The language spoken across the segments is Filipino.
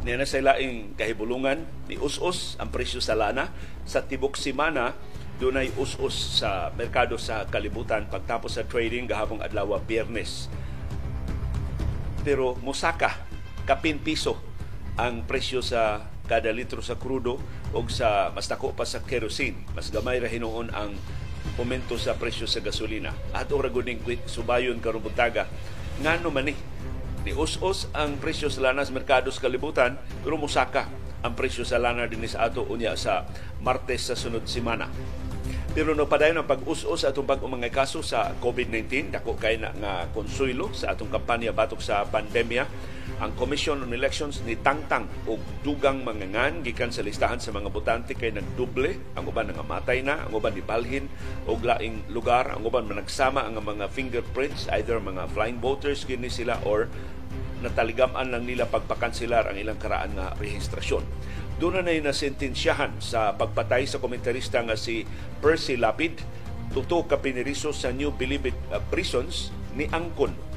Niya na sa laing kahibulungan ni us-us ang presyo sa lana sa tibok simana dunay us-us sa merkado sa kalibutan pagtapos sa trading gahapong adlaw Biyernes. Pero musaka kapin piso ang presyo sa kada litro sa krudo o sa mas dako pa sa kerosene. Mas gamay ra hinuon ang momento sa presyo sa gasolina. At ora guning subayon karong buntaga ngano man ni ni us-us ang presyo sa lana sa merkado sa kalibutan pero musaka ang presyo sa lana din sa ato unya sa Martes sa sunod semana. Pero no padayon ang pag-us-us atong pag mga kaso sa COVID-19 dako kay na nga konsuelo sa atong kampanya batok sa pandemya ang Commission on Elections ni tangtang og dugang mangangan gikan sa listahan sa mga botante kay nagduble. Ang uban nangamatay na ang uban balhin og laing lugar ang uban managsama ang mga fingerprints either mga flying voters kini sila or nataligaman lang nila pagpakansilar ang ilang karaan nga rehistrasyon. Doon na na sentensyahan sa pagpatay sa komentarista nga si Percy Lapid. Tuto ka piniriso sa New Bilibid uh, prisons ni Angkon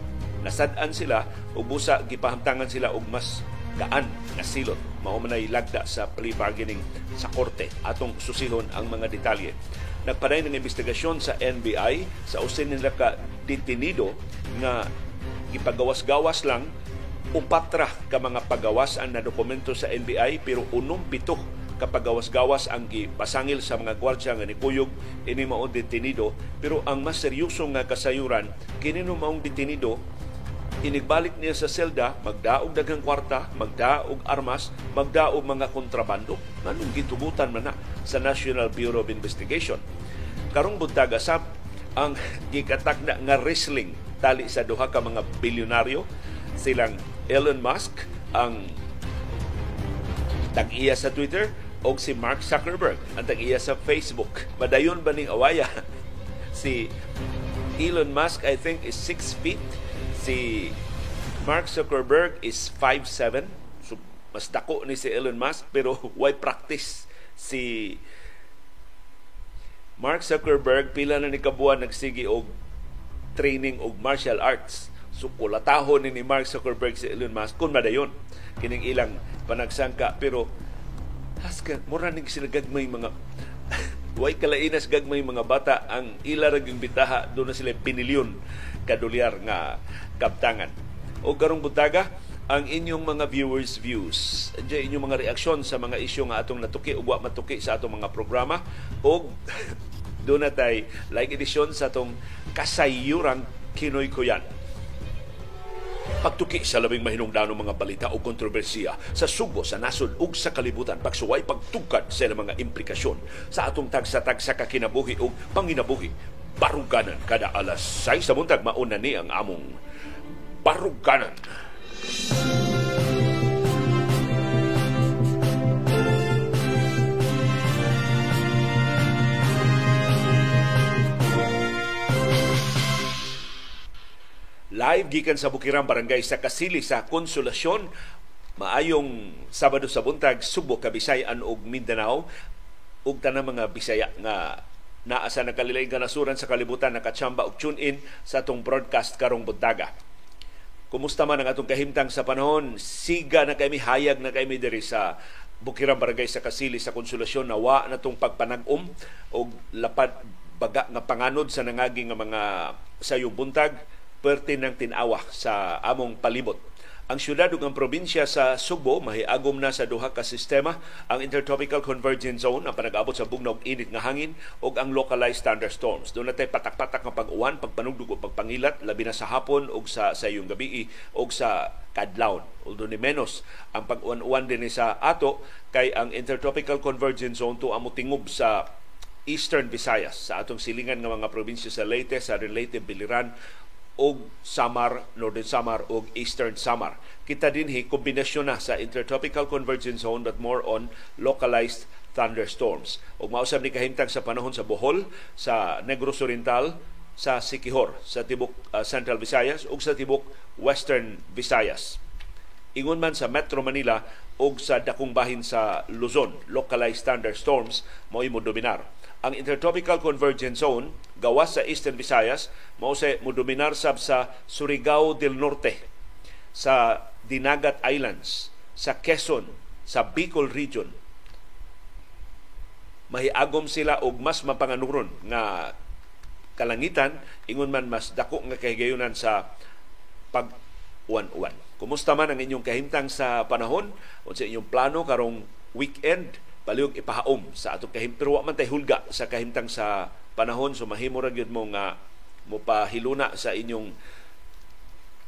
nasad-an sila ug busa gipahamtangan sila og mas gaan nga silot. Mao man lagda sa plea bargaining sa korte. Atong susihon ang mga detalye. Nagpaday ng investigasyon sa NBI sa usin nila ka detenido nga ipagawas-gawas lang upatra ka mga pagawas ang na dokumento sa NBI pero unom pito kapagawas-gawas ang gipasangil sa mga gwardya nga nikuyog ini mao detenido. Pero ang mas seryoso nga kasayuran kini maong detenido inigbalik niya sa selda, magdaog daghang kwarta, magdaog armas, magdaog mga kontrabando. Anong gitugutan man na sa National Bureau of Investigation. Karong buntaga sab ang gikatak na nga wrestling tali sa duha ka mga bilyonaryo silang Elon Musk ang tag-iya sa Twitter o si Mark Zuckerberg ang tag-iya sa Facebook. Madayon ba ning awaya si Elon Musk I think is 6 feet Si Mark Zuckerberg is 5'7". So, mas dako ni si Elon Musk pero why practice si Mark Zuckerberg? Pila na ni kabuan nagsigi og training og martial arts. So kulatahon ni, ni Mark Zuckerberg si Elon Musk. Kun madayon kining ilang panagsangka. Pero haskan mura ning sila gagmay mga way kalainas gagmay mga bata? Ang ila ra bitaha do na sila pinilyon kadulyar nga kabtangan. O karong butaga, ang inyong mga viewers views diya inyong mga reaksyon sa mga isyu nga atong natuki ug wa matuki sa atong mga programa o doon natay like edisyon sa atong kasayuran Kinoy Kuyan pagtuki sa labing mahinungdanong mga balita o kontrobersiya sa sugo, sa nasod ug sa kalibutan pagsuway pagtugkad sa mga implikasyon sa atong tagsa-tagsa kakinabuhi o panginabuhi baruganan kada alas 6 sa buntag mauna ni ang among baruganan. Live gikan sa Bukirang Barangay sa Kasili sa Konsolasyon maayong Sabado sa buntag Subo, Kabisayan ug Mindanao ug tanang mga Bisaya nga naa sa nakalilaing kanasuran sa kalibutan nakatsamba og tune in sa atong broadcast karong buntaga. Kumusta man ang atong kahimtang sa panahon? Siga na kami hayag na kami diri sa Bukirang Barangay sa Kasili sa Konsolasyon na wa na tong pagpanag-um og lapad baga nga panganod sa nangagi nga mga sayong buntag perti ng tinawa sa among palibot ang syudad ug ang probinsya sa Subo mahiagom na sa duha ka sistema ang Intertropical Convergence Zone ang panag-abot sa bugnaw init nga hangin ug ang localized thunderstorms. Doon natay patak-patak nga pag-uwan, pagpanugdog ug pagpangilat labi na sa hapon ug sa sayong gabi ug sa kadlawon. Although ni menos ang pag-uwan-uwan din sa ato kay ang Intertropical Convergence Zone to amo tingob sa Eastern Visayas sa atong silingan nga mga probinsya sa Leyte, sa relative Biliran og Samar, Northern Samar ug Eastern Samar. Kita dinhi kombinasyon na sa intertropical convergence zone but more on localized thunderstorms. Ug mausab ni kahimtang sa panahon sa Bohol, sa Negros Oriental, sa Sikihor, sa tibok uh, Central Visayas ug sa tibok Western Visayas. Ingon man sa Metro Manila ug sa dakong bahin sa Luzon, localized thunderstorms mo mo dominar ang Intertropical Convergence Zone gawas sa Eastern Visayas mao sa modominar sab sa Surigao del Norte sa Dinagat Islands sa Quezon, sa Bicol region, mahiagom sila og mas mapanganuron nga kalangitan ingon man mas dako nga kahigayunan sa pag uwan-uwan. Kumusta man ang inyong kahimtang sa panahon? O inyong plano karong weekend palihog ipahaom sa atong kahim pero man tay hulga sa kahimtang sa panahon so mahimo ra gyud mo nga mopahiluna sa inyong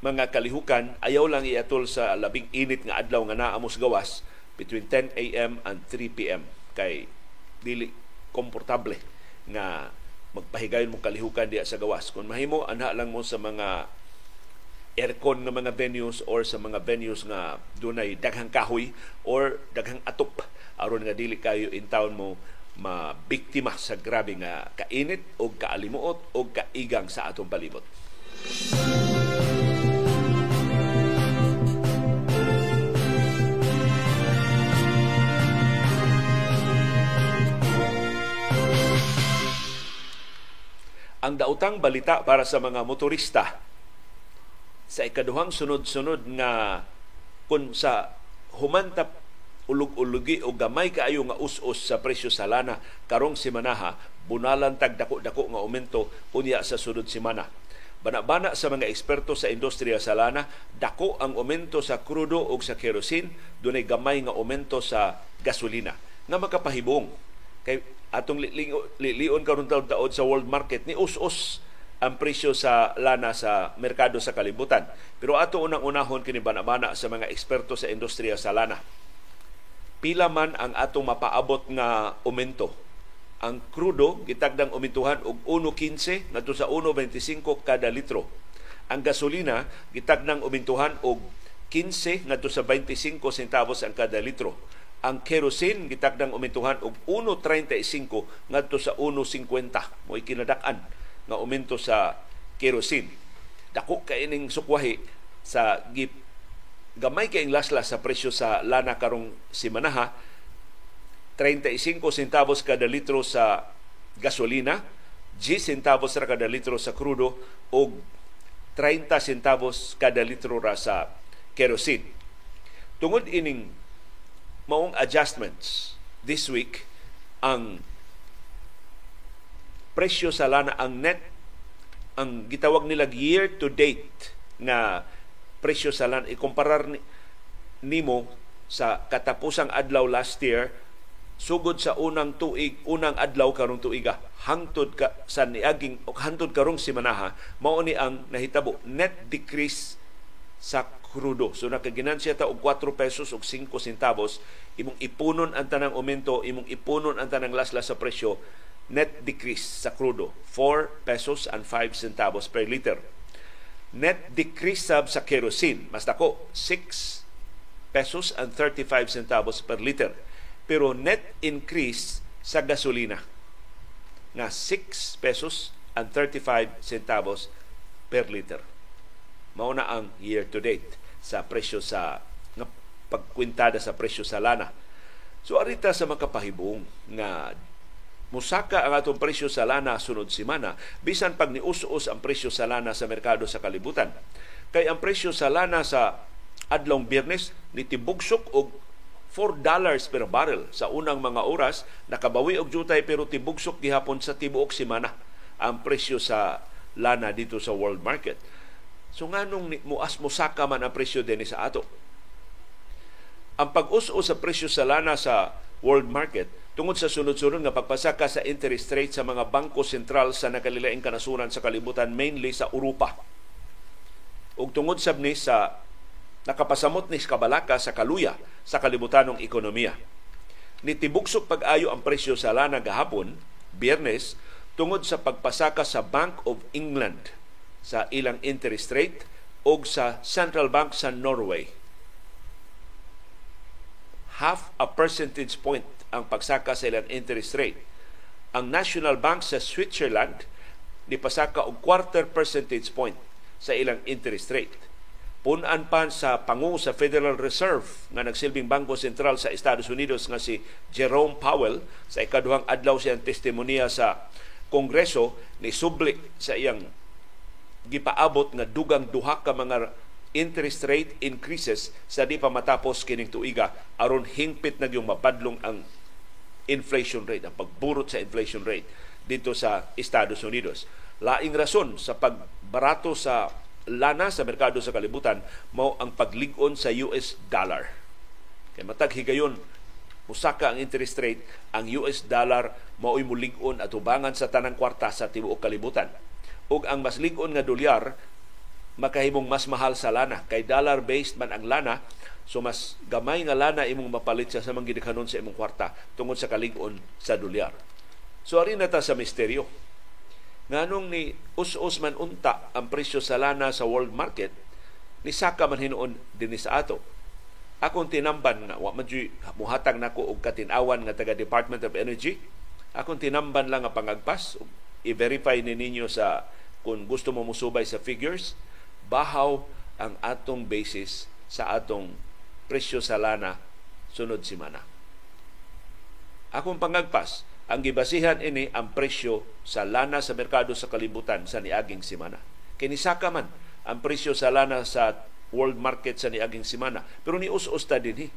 mga kalihukan ayaw lang iatol sa labing init nga adlaw nga naa gawas between 10 a.m. and 3 p.m. kay dili komportable nga magpahigayon mo kalihukan diya sa gawas. Kung mahimo, anha lang mo sa mga aircon nga mga venues or sa mga venues nga dunay daghang kahoy or daghang atop aron nga dili kayo in town mo mabiktima sa grabe nga kainit o kaalimuot o kaigang sa atong palibot. ang dautang balita para sa mga motorista sa ikaduhang sunod-sunod nga kung sa humantap ulog-ulugi o gamay kaayo nga us-us sa presyo sa lana karong simanaha bunalan tag dako-dako nga aumento unya sa sunod semana bana-bana sa mga eksperto sa industriya sa lana dako ang aumento sa krudo o sa kerosene dunay gamay nga aumento sa gasolina nga makapahibong kay atong lilion karon taon sa world market ni us-us ang presyo sa lana sa merkado sa kalibutan. Pero ato unang unahon kini bana sa mga eksperto sa industriya sa lana. Pila man ang atong mapaabot nga aumento. Ang krudo gitagdang umintuhan og 1.15 ngadto sa 1.25 kada litro. Ang gasolina gitagdang umintuhan og 15 ngadto sa 25 centavos ang kada litro ang kerosene gitakdang umintuhan og 1.35 ngadto sa 1.50 mo kinadakan nga uminto sa kerosene dako kay ining sukwahi sa gip gamay kay laslas sa presyo sa lana karong simanaha 35 centavos kada litro sa gasolina 10 centavos ra kada litro sa krudo o 30 centavos kada litro ra sa kerosene. Tungod ining maong adjustments this week ang presyo sa lana ang net ang gitawag nila year to date na presyo sa lana ikumparar ni, nimo sa katapusang adlaw last year sugod sa unang tuig unang adlaw karong tuiga hangtod ka sa niaging o hangtod karong simanaha mao ni ang nahitabo net decrease sa krudo. So nakaginansya ta og 4 pesos og 5 centavos, imong ipunon ang tanang aumento, imong ipunon ang tanang laslas sa presyo, net decrease sa krudo, 4 pesos and 5 centavos per liter. Net decrease sab sa kerosene, mas dako, 6 pesos and 35 centavos per liter. Pero net increase sa gasolina nga 6 pesos and 35 centavos per liter. Mao na ang year to date sa presyo sa pagkwintada sa presyo sa lana. So arita sa makapahibong nga musaka ang atong presyo sa lana sunod semana bisan pag nius-us ang presyo sa lana sa merkado sa kalibutan. Kay ang presyo sa lana sa adlong Biyernes nitibugsok og 4 dollars per barrel sa unang mga oras nakabawi og jutay pero tibugsok gihapon sa tibuok semana ang presyo sa lana dito sa world market. So nganong muas mo saka man ang presyo din sa ato. Ang pag-us-o sa presyo sa lana sa world market tungod sa sunod-sunod nga pagpasaka sa interest rate sa mga bangko sentral sa nakalilaing kanasuran sa kalibutan mainly sa Europa. Ug tungod sab ni sa nakapasamot ni kabalaka sa kaluya sa kalibutanong ekonomiya. Nitibuksok pag-ayo ang presyo sa lana gahapon, Biyernes, tungod sa pagpasaka sa Bank of England sa ilang interest rate o sa Central Bank sa Norway. Half a percentage point ang pagsaka sa ilang interest rate. Ang National Bank sa Switzerland ni pasaka og quarter percentage point sa ilang interest rate. Punan pa sa pangu sa Federal Reserve nga nagsilbing Bangko Sentral sa Estados Unidos nga si Jerome Powell sa ikaduhang adlaw siyang testimonya sa Kongreso ni subli sa iyang gipaabot nga dugang duha ka mga interest rate increases sa di pa matapos kining tuiga aron hingpit na yung mapadlong ang inflation rate, ang pagburot sa inflation rate dito sa Estados Unidos. Laing rason sa pagbarato sa lana sa merkado sa kalibutan mao ang paglig-on sa US dollar. Kay matag higayon musaka ang interest rate, ang US dollar mao'y mulig-on at ubangan sa tanang kwarta sa tibuok kalibutan. Ug ang mas lig-on nga dolyar makahimong mas mahal sa lana. Kay dollar based man ang lana so mas gamay nga lana imong mapalit sa samang gidikanon sa imong kwarta tungod sa kalig-on sa dolyar. So ari na ta sa misteryo. Nganong ni us-us man unta ang presyo sa lana sa world market ni saka man hinuon dinhi sa ato. Akong tinamban nga wa man muhatag nako og katinawan nga taga Department of Energy akong tinamban lang nga pangagpas i-verify ni ninyo sa kung gusto mo musubay sa figures bahaw ang atong basis sa atong presyo sa lana sunod simana. Akong pangagpas, ang gibasihan ini ang presyo sa lana sa merkado sa kalibutan sa niaging simana. Kinisaka man ang presyo sa lana sa world market sa niaging simana. Pero ni us-us ta din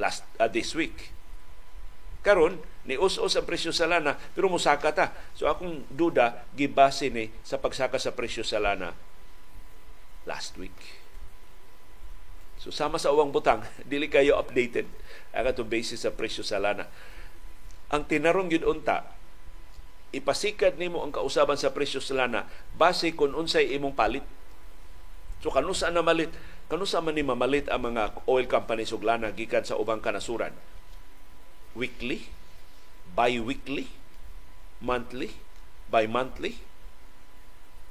last uh, this week. Karon ni us-us ang presyo sa lana pero musaka ta. So akong duda gibase ni sa pagsaka sa presyo sa lana last week. So sama sa uwang butang, dili kayo updated ang atong basis sa presyo sa lana. Ang tinarong yun unta, ipasikad nimo ang kausaban sa presyo sa lana base kung unsay imong palit. So kanusa na malit, kanusa man ni mamalit ang mga oil companies ug lana gikan sa ubang kanasuran? Weekly? Bi-weekly? Monthly? Bi-monthly?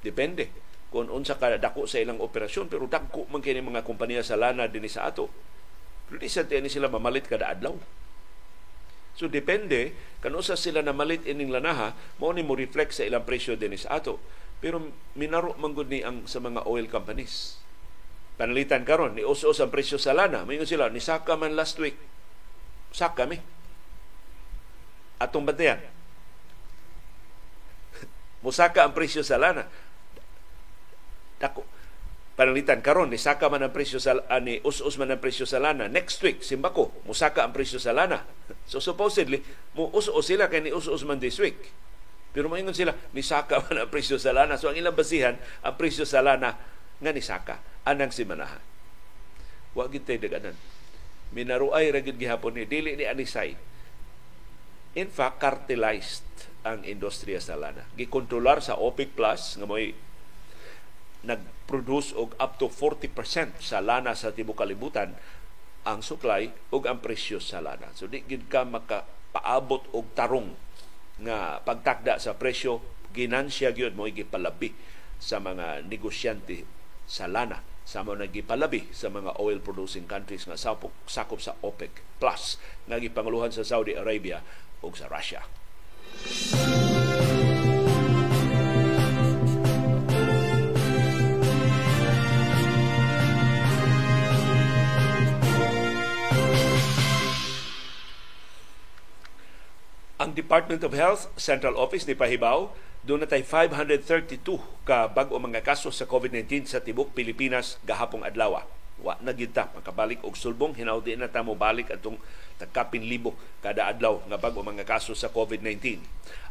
Depende kung unsa ka dako sa ilang operasyon pero dako man kini mga kompanya sa lana dinhi sa ato. Pero di sa ni sila mamalit kada adlaw. So depende kan usa sila na malit ining lanaha mao ni mo reflect sa ilang presyo dinhi sa ato. Pero minaro man ni ang sa mga oil companies. Panalitan karon ni us-us ang presyo sa lana mayon sila ni saka man last week. Saka mi. Atong bantayan. Musaka ang presyo sa lana dako panalitan karon ni saka man ang presyo sa ani us-us man ang presyo sa lana. Next week simbako musaka ang presyo sa lana. So supposedly mo us-us sila kay ni us-us man this week. Pero moingon sila ni saka man ang presyo sa lana. So ang ilang basihan ang presyo sa lana nga ni saka. Anang simanahan. Wa gid tay daganan. Minaruay ra gid gihapon ni dili ni anisay. In fact cartelized ang industriya sa lana. Gikontrolar sa OPEC Plus nga mo'y nag-produce og up to 40% sa lana sa tibuok kalibutan ang supply ug ang presyo sa lana. So di gid ka makapaabot og tarong nga pagtakda sa presyo ginansya gyud mo gipalabi sa mga negosyante sa lana sa mga nagipalabi sa mga oil producing countries nga sakop, sakop sa OPEC plus nga gipanguluhan sa Saudi Arabia ug sa Russia. Ang Department of Health Central Office ni Pahibaw, doon na tay 532 ka bag-o mga kaso sa COVID-19 sa tibok Pilipinas gahapong adlaw. Wa na gid ta makabalik og sulbong hinaudi na ta mo balik atong tagkapin libo kada adlaw nga bag-o mga kaso sa COVID-19.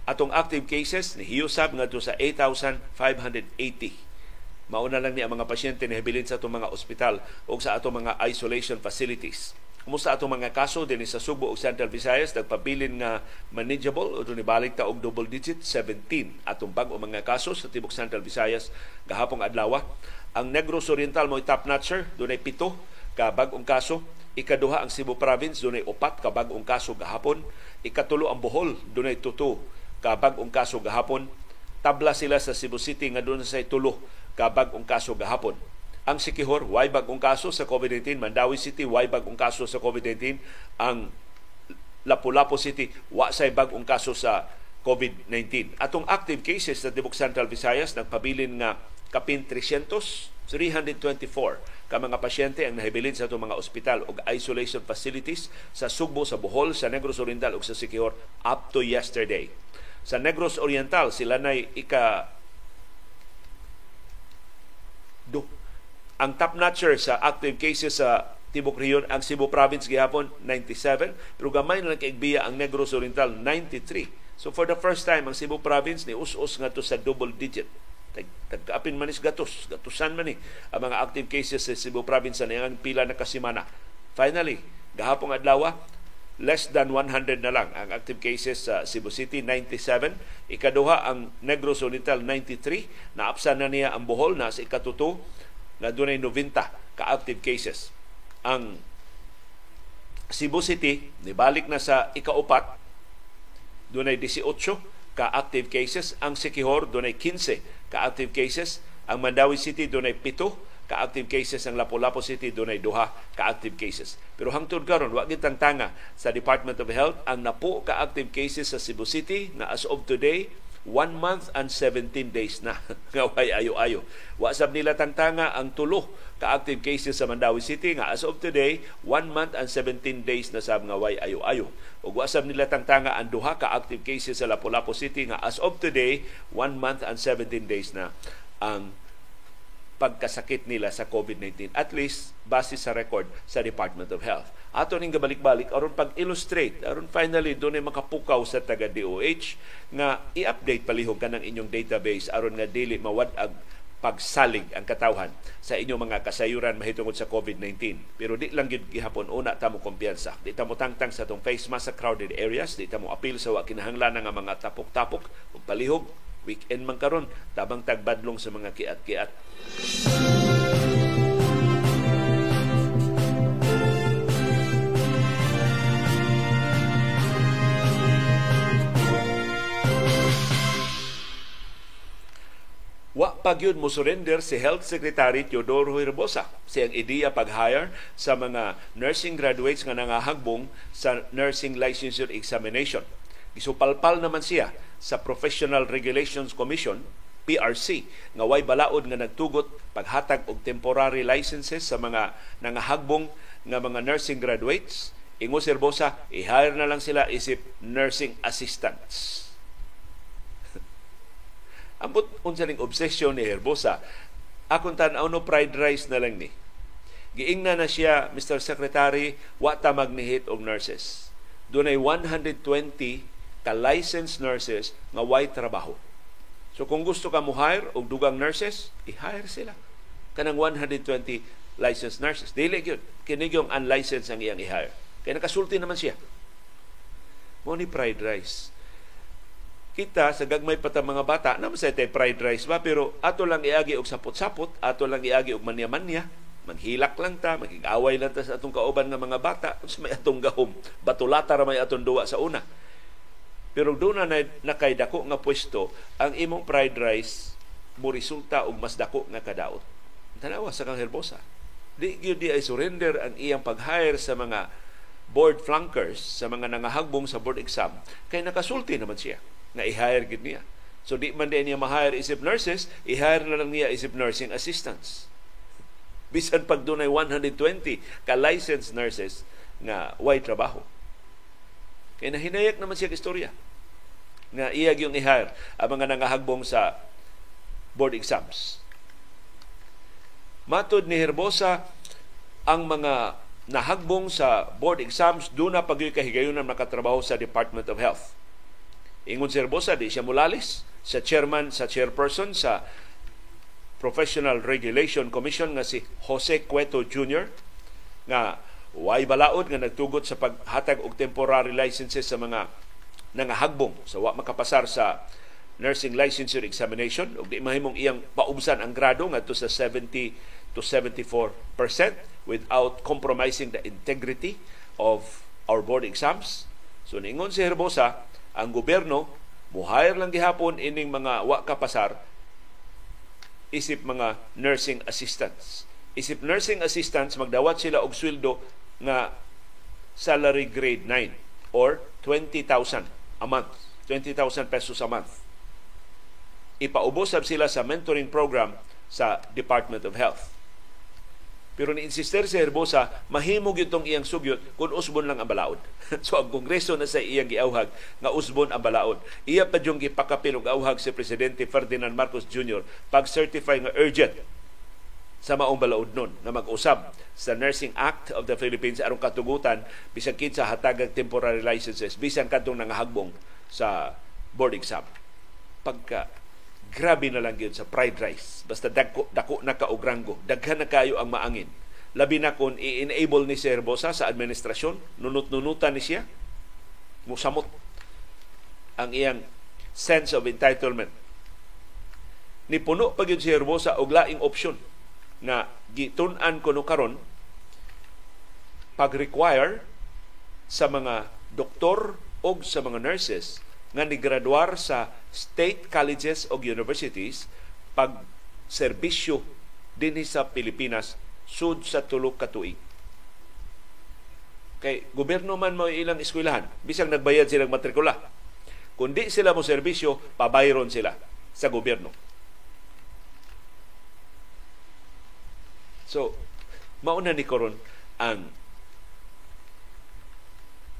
Atong active cases ni hiyusab ngadto sa 8,580 mauna lang ni ang mga pasyente ni habilin sa atong mga ospital o sa atong mga isolation facilities. Kumusta atong mga kaso din sa Subo ug Central Visayas nagpabilin nga manageable o balik ta og double digit 17 atong bag-o mga kaso sa tibok Central Visayas gahapong adlaw. Ang Negros Oriental mo top notcher dunay pito ka bag-ong kaso. Ikaduha ang Cebu Province dunay upat ka bag-ong kaso gahapon. Ikatulo ang Bohol dunay tuto ka bag-ong kaso gahapon. Tabla sila sa Cebu City nga dunay say tulo ka bag-ong kaso gahapon ang Sikihor, way bagong kaso sa COVID-19. Mandawi City, way bagong kaso sa COVID-19. Ang Lapu-Lapu City, wa say bagong kaso sa COVID-19. Atong active cases sa Tibok Central Visayas, nagpabilin nga kapin 300, 324 ka mga pasyente ang nahibilin sa itong mga ospital o isolation facilities sa Sugbo, sa Bohol, sa Negros Oriental ug sa Sikihor up to yesterday. Sa Negros Oriental, sila na ika do Ang top notcher sa active cases sa Tibok Riyon ang Cebu Province gihapon 97 pero gamay na nakaigbiya ang Negros Oriental 93. So for the first time ang Cebu Province ni us-us ngadto sa double digit. Tagkaapin man is gatos, gatusan man ni ang mga active cases sa Cebu Province na ang pila na kasimana. Finally, gahapong adlaw less than 100 na lang ang active cases sa Cebu City 97 ikaduha ang Negros Oriental 93 naapsan na niya ang Bohol na sa ikatuto na dunay 90 ka active cases. Ang Cebu City nibalik na sa ikaupat dunay 18 ka active cases. Ang Sikihor dunay 15 ka active cases. Ang Mandawi City dunay 7 ka-active cases. Ang Lapu-Lapu City dunay duha ka-active cases. Pero hangtod karon wa gitang tanga sa Department of Health. Ang napo ka-active cases sa Cebu City na as of today 1 month and 17 days na nga way ayo-ayo. Wa sab nila tangtanga ang tulo ka-active cases sa Mandawi City nga as of today 1 month and 17 days na sab nga way ayo-ayo. Ug wa sab nila tangtanga ang duha ka-active cases sa Lapu-Lapu City nga as of today 1 month and 17 days na ang pagkasakit nila sa COVID-19 at least base sa record sa Department of Health. Ato ning gabalik-balik aron pag-illustrate aron finally doon ay makapukaw sa taga DOH nga i-update palihog kanang inyong database aron nga dili mawad-ag pagsalig ang katawhan sa inyong mga kasayuran mahitungod sa COVID-19. Pero di lang gid gihapon una ta mo kumpiyansa. Di ta mo tangtang sa tong face mask sa crowded areas, di ta mo appeal sa wa kinahanglan nga mga tapok-tapok ug palihog weekend man karon tabang tagbadlong sa mga kiat-kiat. Wa pa gyud mo surrender si Health Secretary Teodoro Herbosa sa iyang ideya pag-hire sa mga nursing graduates nga nangahagbong sa nursing licensure examination. Isupalpal naman siya sa Professional Regulations Commission PRC nga way balaod nga nagtugot paghatag og temporary licenses sa mga nangahagbong nga mga nursing graduates ingo serbosa i-hire na lang sila isip nursing assistants Ambot unsa ning obsession ni Herbosa. Akong tan-aw no fried rice na lang ni. Giingna na siya, Mr. Secretary, wa ta magnihit og nurses. Dunay 120 ka licensed nurses nga way trabaho. So kung gusto ka mo hire og dugang nurses, i-hire sila. Kanang 120 licensed nurses. Dili gyud kini yung unlicensed ang iyang i-hire. Kaya nakasulti naman siya. Mo ni fried rice kita sa gagmay pa ta mga bata na sa tay fried rice ba pero ato lang iagi og sapot-sapot ato lang iagi og manya-manya manghilak lang ta magigaway lang ta sa atong kauban nga mga bata sa may atong gahom batulata ra may atong duwa sa una pero doon na nakay dako nga pwesto ang imong fried rice mo resulta og mas dako nga kadaot tanawa sa kang herbosa di gyud di ay surrender ang iyang pag-hire sa mga board flunkers sa mga nangahagbong sa board exam kay nakasulti naman siya nga i-hire gid niya. So di man din niya ma-hire isip nurses, i-hire na lang niya isip nursing assistants. Bisan pag dunay 120 ka licensed nurses nga way trabaho. Kaya nahinayak naman siya istorya nga iyag yung i-hire ang mga nangahagbong sa board exams. Matod ni Herbosa, ang mga nahagbong sa board exams doon na pagyoy kahigayon na nakatrabaho sa Department of Health Ingon si Herbosa, di siya mulalis sa chairman, sa chairperson sa Professional Regulation Commission nga si Jose Cueto Jr. nga way balaod nga nagtugot sa paghatag og temporary licenses sa mga nangahagbong sa so, wa makapasar sa nursing licensure examination ug di mahimong iyang paubsan ang grado ngadto sa 70 to 74% without compromising the integrity of our board exams. So ningon si Herbosa, ang gobyerno muhayar lang gihapon ining mga wa kapasar isip mga nursing assistants. Isip nursing assistants magdawat sila og sweldo nga salary grade 9 or 20,000 a month. 20,000 pesos a month. Ipaubos sila sa mentoring program sa Department of Health. Pero ni-insister si Herbosa, mahimog itong iyang sugyot kung usbon lang ang balaod. so ang Kongreso na sa iyang giawhag nga usbon ang balaod. Iya pa yung gipakapil og awhag si Presidente Ferdinand Marcos Jr. pag-certify nga urgent sa maong balaod nun na mag-usab sa Nursing Act of the Philippines arong katugutan bisag kinsa hatagag temporary licenses bisan kadtong nangahagbong sa board exam. Pagka grabe na lang yun sa fried rice. Basta dako, dako na kaugrango. Daghan na kayo ang maangin. Labi na kung i-enable ni Sir Bosa sa administrasyon, nunut-nunutan ni siya, musamot ang iyang sense of entitlement. Ni puno pag yun si Herbosa og laing option na gitun-an ko no karon pag-require sa mga doktor o sa mga nurses nga nigraduar sa state colleges o universities pag serbisyo dinhi sa Pilipinas sud sa tulo ka tuig. Kay gobyerno man mo ilang eskwelahan, bisag nagbayad silang matrikula. Kung di sila mo serbisyo, pabayron sila sa gobyerno. So, mauna ni Koron ang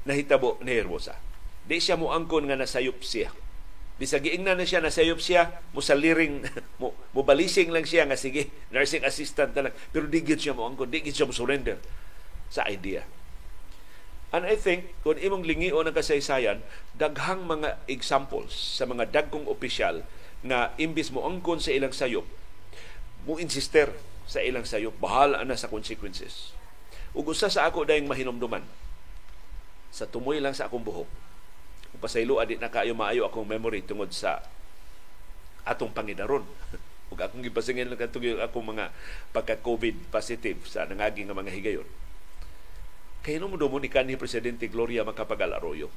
nahitabo ni Herbosa. Di siya mo angkon nga nasayop siya. Bisag giingnan na siya nasayop siya, musaliring mo mubalising lang siya nga sige, nursing assistant na lang. Pero di gid siya mo angkon, di gid siya mo surrender sa idea. And I think, kung imong lingion ang kasaysayan, daghang mga examples sa mga dagkong opisyal na imbis mo angkon sa ilang sayop, mo insister sa ilang sayop, bahala na sa consequences. Ug usa sa ako dayong mahinomduman, sa tumoy lang sa akong buhok. Kung pasaylo, adi na kayo maayo akong memory tungod sa atong pangidaron. Ug akong gipasingin lang katong akong mga pagka-COVID positive sa nangaging nga mga higayon. Kaya mo mo ni kanhi Presidente Gloria Macapagal Arroyo.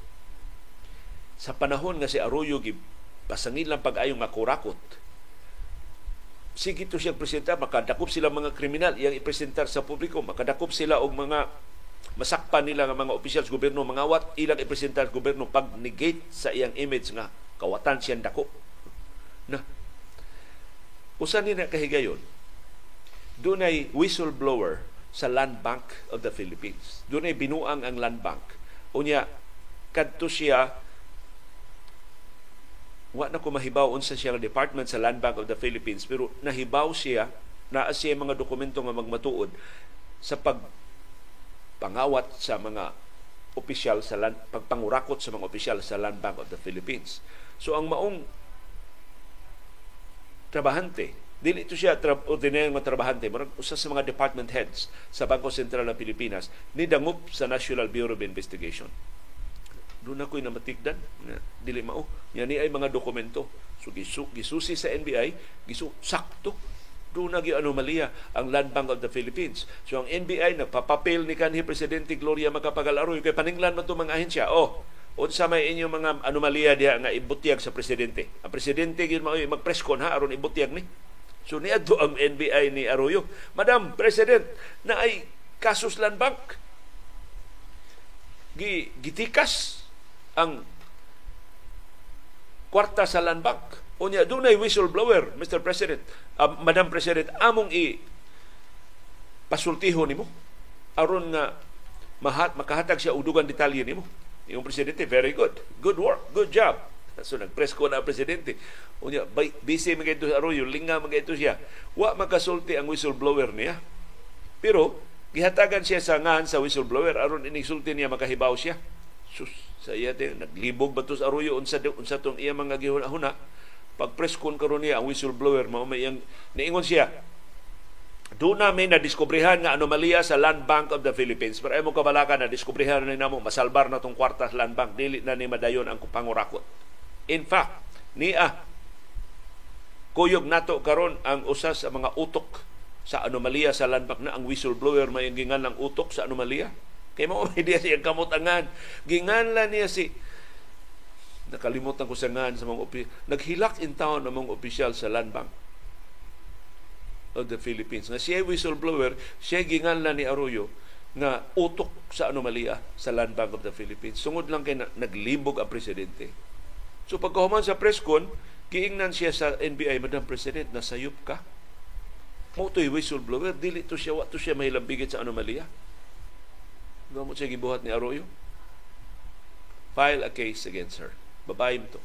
Sa panahon nga si Arroyo pasangin lang pag-ayong makurakot, sige to siya presenta, makadakop sila mga kriminal, iyang ipresentar sa publiko, makadakop sila og mga masakpan nila nga mga opisyal sa gobyerno. Mangawat ilang ipresentar gobyerno pag negate sa iyang image nga kawatan siyang dako. Na usa ni na kahigayon dunay whistleblower sa Land Bank of the Philippines. Dunay binuang ang Land Bank. Unya kadto siya wa na ko mahibaw unsa siya department sa Land Bank of the Philippines pero nahibaw siya na siya mga dokumento nga magmatuod sa pag pangawat sa mga opisyal sa land, pagpangurakot sa mga opisyal sa Land Bank of the Philippines. So ang maong trabahante, dili ito siya tra- ordinary mga trabahante, marag usa sa mga department heads sa Bangko Sentral ng Pilipinas, ni dangup sa National Bureau of Investigation. Doon ako'y namatigdan, na dili mao. Yan ay mga dokumento. So gisu, gisusi sa NBI, gisu sakto doon nag anomalya ang Land Bank of the Philippines. So ang NBI nagpapapil ni kanhi Presidente Gloria Macapagal Arroyo kay paninglan man mga ahensya. Oh, unsa may inyong mga anomalya diha nga ibutyag sa presidente. Ang presidente gyud mao magpreskon ha aron ibutyag ni. So niadto ang NBI ni Arroyo. Madam President, na ay kasus Land Bank. Gi, gitikas ang kwarta sa Land Bank Unya, dunay whistleblower, Mr. President, uh, Madam President, among i pasultiho nimo aron nga mahat makahatag siya udugan detalye nimo. Yung presidente, very good. Good work. Good job. So nagpress ko na ang presidente. Unya, busy mga ito Arroyo, linga mga ito siya. Wa makasulti ang whistleblower niya. Pero, gihatagan siya sa ngan sa whistleblower aron inisulti niya makahibaw siya. Sus, sa iya din, naglibog ba sa Arroyo unsa, unsa tong iya mga gihuna pagpreskon karon niya ang whistleblower mao may iyang niingon siya do namin na diskubrihan nga anomalya sa Land Bank of the Philippines. Pero mo kabalakan na diskubrihan na namo masalbar na tong kwarta sa Land Bank dili na ni madayon ang pangurakot. In fact, niya kuyog nato karon ang usa sa mga utok sa anomalya sa Land Bank na ang whistleblower may gingan ng utok sa anomalya. Kay mo may diya siya kamutangan. Ginganlan niya si nakalimutan ko sa ngan sa mga opisyal. Naghilak in town ang mga opisyal sa Land Bank of the Philippines. Na siya whistleblower, siya ginganlan ni Arroyo na utok sa anomalya sa Land Bank of the Philippines. Sungod lang kay na, naglimbog ang presidente. So pagkahuman sa press con, giingnan siya sa NBI, Madam President, nasayop ka. Mo to'y whistleblower, dili to siya, wa to siya mahilambigit sa anomalya. Gamot siya gibuhat ni Arroyo. File a case against her. Babae to.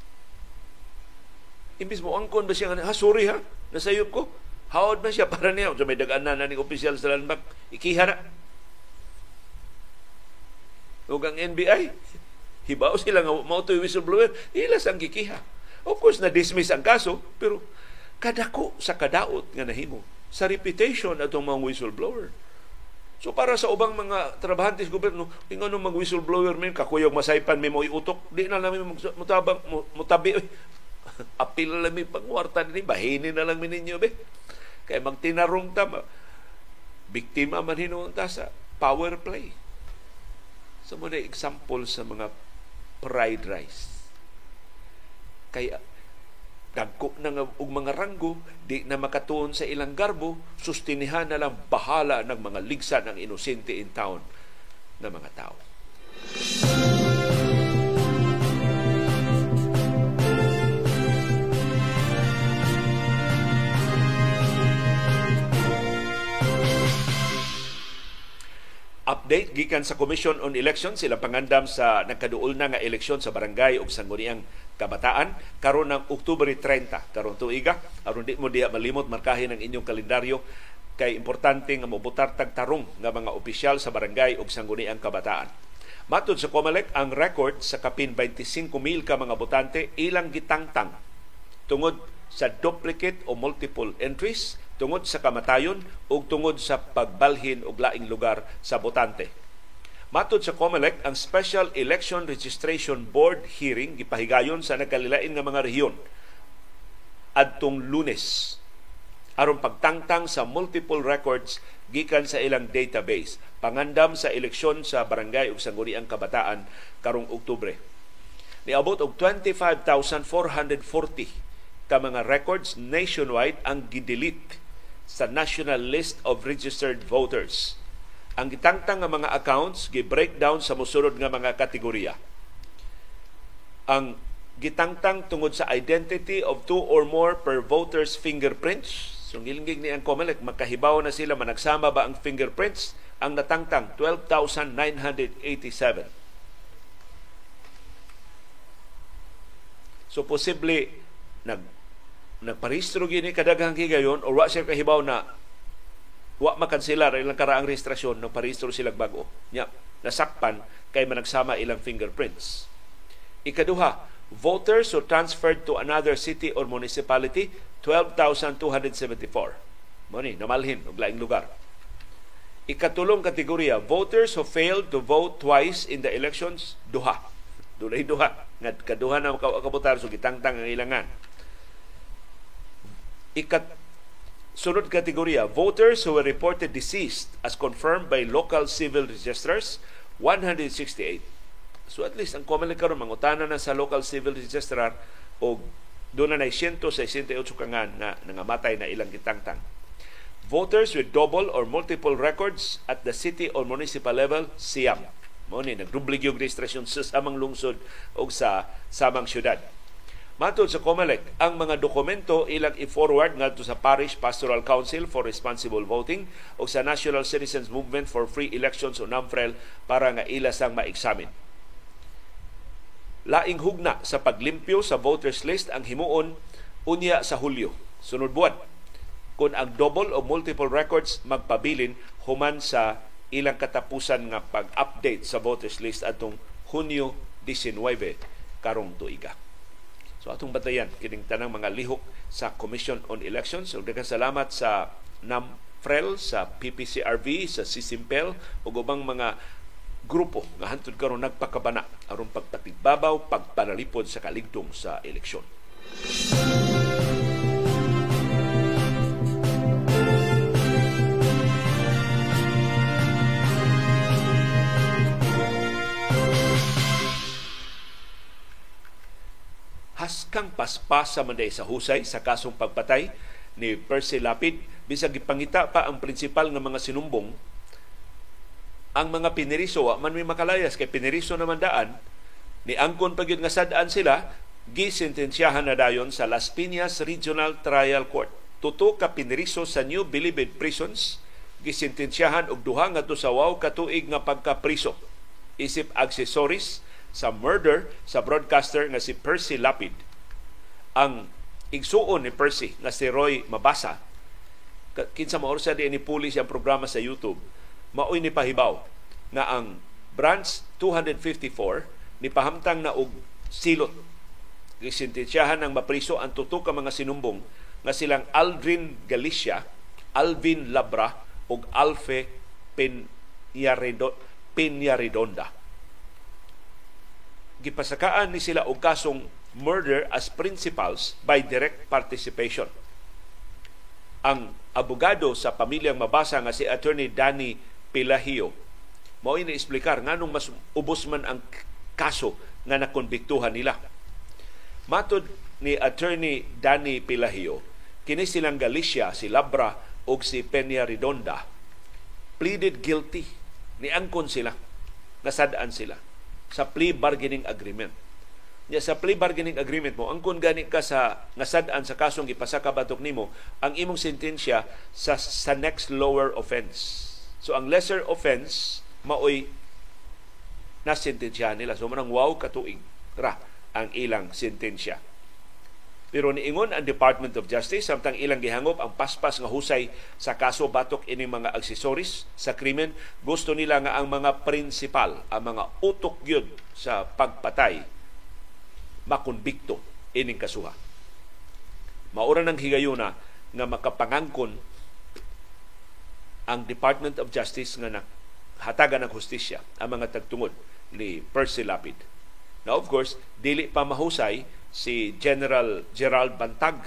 Imbis mo, angkon ba siya nga, ha, sorry ha, nasayop ko. Hawad man siya para niya. So may dagaan na ng opisyal sa landmark. Ikiha na. Huwag ang NBI. Hibaw sila nga mao to whistleblower. Ilas ang gikiha. Of course, na-dismiss ang kaso, pero kadako sa kadaot nga nahimo sa reputation atong mga whistleblower. So para sa ubang mga trabahante sa gobyerno, ingano mag whistleblower min kakuyog masaypan mi mo iutok, di na namin mutabang mutabi. Apil na mi pangwarta ni bahini na lang mi ninyo be. Kay magtinarong ta biktima man hinuon ta sa power play. So mo example sa mga fried rice. Kaya dagko na nga og mga ranggo di na makatuon sa ilang garbo sustinihan na lang bahala ng mga ligsa ng inosente in town na mga tao. Update gikan sa Commission on Elections sila pangandam sa nagkaduol na nga eleksyon sa barangay ug sangguniang kabataan karon ng Oktubre 30 karon tuiga aron di mo diha malimot markahin ang inyong kalendaryo. Kay importante nga mobutar tag tarong nga mga opisyal sa barangay ug sangguniang kabataan. Matod sa COMELEC, ang record sa kapin 25,000 ka mga botante ilang gitangtang. Tungod sa duplicate o multiple entries tungod sa kamatayon ug tungod sa pagbalhin og laing lugar sa botante. Matod sa COMELEC, ang Special Election Registration Board hearing gipahigayon sa nagkalilain nga mga rehiyon adtong Lunes aron pagtangtang sa multiple records gikan sa ilang database pangandam sa eleksyon sa barangay ug sangguniang kabataan karong Oktubre. Niabot og 25,440 ka mga records nationwide ang gidelete sa National List of Registered Voters. Ang gitangtang nga mga accounts gi-breakdown sa mosunod nga mga kategorya. Ang gitangtang tungod sa identity of two or more per voter's fingerprints. So ngilingig ni ang COMELEC, makahibaw na sila managsama ba ang fingerprints? Ang natangtang 12,987. So posible nag nagparehistro gini kadaghang higayon or wa siya kahibaw na wa makanselar ilang karaang rehistrasyon no parehistro sila bago. Nya nasakpan kay managsama ilang fingerprints. Ikaduha voters who transferred to another city or municipality 12,274 mo ni namalhin og laing lugar. Ikatulong kategorya voters who failed to vote twice in the elections duha. Dunay duha. Nga kaduha na kabotar so gitangtang ang ilangan Ikat sunod kategorya, voters who were reported deceased as confirmed by local civil registers, 168. So at least ang common karon mangutana na sa local civil registrar o doon na 168 kangan na nangamatay na ilang kitangtang. Voters with double or multiple records at the city or municipal level, siyam. Mo ni nagdublig yung registrasyon sa samang lungsod o sa samang syudad. Matod sa COMELEC, ang mga dokumento ilang i-forward ngadto sa Parish Pastoral Council for Responsible Voting o sa National Citizens Movement for Free Elections o NAMFREL para nga ila sang ma-examine. Laing hugna sa paglimpyo sa voters list ang himuon unya sa Hulyo, sunod buwan, kung ang double o multiple records magpabilin human sa ilang katapusan nga pag-update sa voters list atong Hunyo 19 karong tuiga. So atong batayan kining tanang mga lihok sa Commission on Elections. So daghang salamat sa NAMFREL, sa PPCRV, sa CISIMPEL ug ubang mga grupo nga hantud karon nagpakabana aron pagpatigbabaw, pagpanalipod sa kaligtong sa eleksyon. Haskang paspasa man sa husay sa kasong pagpatay ni Percy Lapid. Bisag gipangita pa ang prinsipal nga mga sinumbong ang mga piniriso wa man may makalayas kay piniriso naman daan ni angkon pagyud nga sadaan sila gisentensyahan na dayon sa Las Piñas Regional Trial Court. Tuto ka piniriso sa New Bilibid Prisons gisentensyahan og duha ngadto sa wow ka tuig nga pagkapriso. Isip accessories sa murder sa broadcaster nga si Percy Lapid. Ang igsuon ni Percy nga si Roy Mabasa kinsa maor sa ni puli siyang programa sa YouTube maoy ni pahibaw nga ang branch 254 ni pahamtang na og silot gisintensyahan ng mapriso ang tuto ka mga sinumbong nga silang Aldrin Galicia, Alvin Labra ug Alfe Peñaredonda. Gipasakaan ni sila og kasong murder as principals by direct participation. Ang abogado sa pamilyang mabasa nga si Attorney Danny Pilahio mao ini explicar nganong mas ubos man ang kaso nga nakonbiktuhan nila. Matod ni Attorney Danny Pilahio, kini silang Galicia, si Labra o si Peña Redonda pleaded guilty. ni Niangkon sila. Nasadaan sila sa plea bargaining agreement. Ya sa plea bargaining agreement mo, angkon gani ka sa nasadaan sa kasong ipasaka batok nimo, ang imong sentensya sa sa next lower offense. So ang lesser offense maoy na sentensya nila. So manang wow katuig ra ang ilang sentensya. Pero niingon ang Department of Justice samtang ilang gihangop ang paspas nga husay sa kaso batok ini mga aksesoris sa krimen, gusto nila nga ang mga principal, ang mga utok gyud sa pagpatay makonbikto ining kasuha. Maura ng higayuna nga makapangangkon ang Department of Justice nga hatagan ng hustisya ang mga tagtungod ni Percy Lapid. Now of course, dili pa mahusay si General Gerald Bantag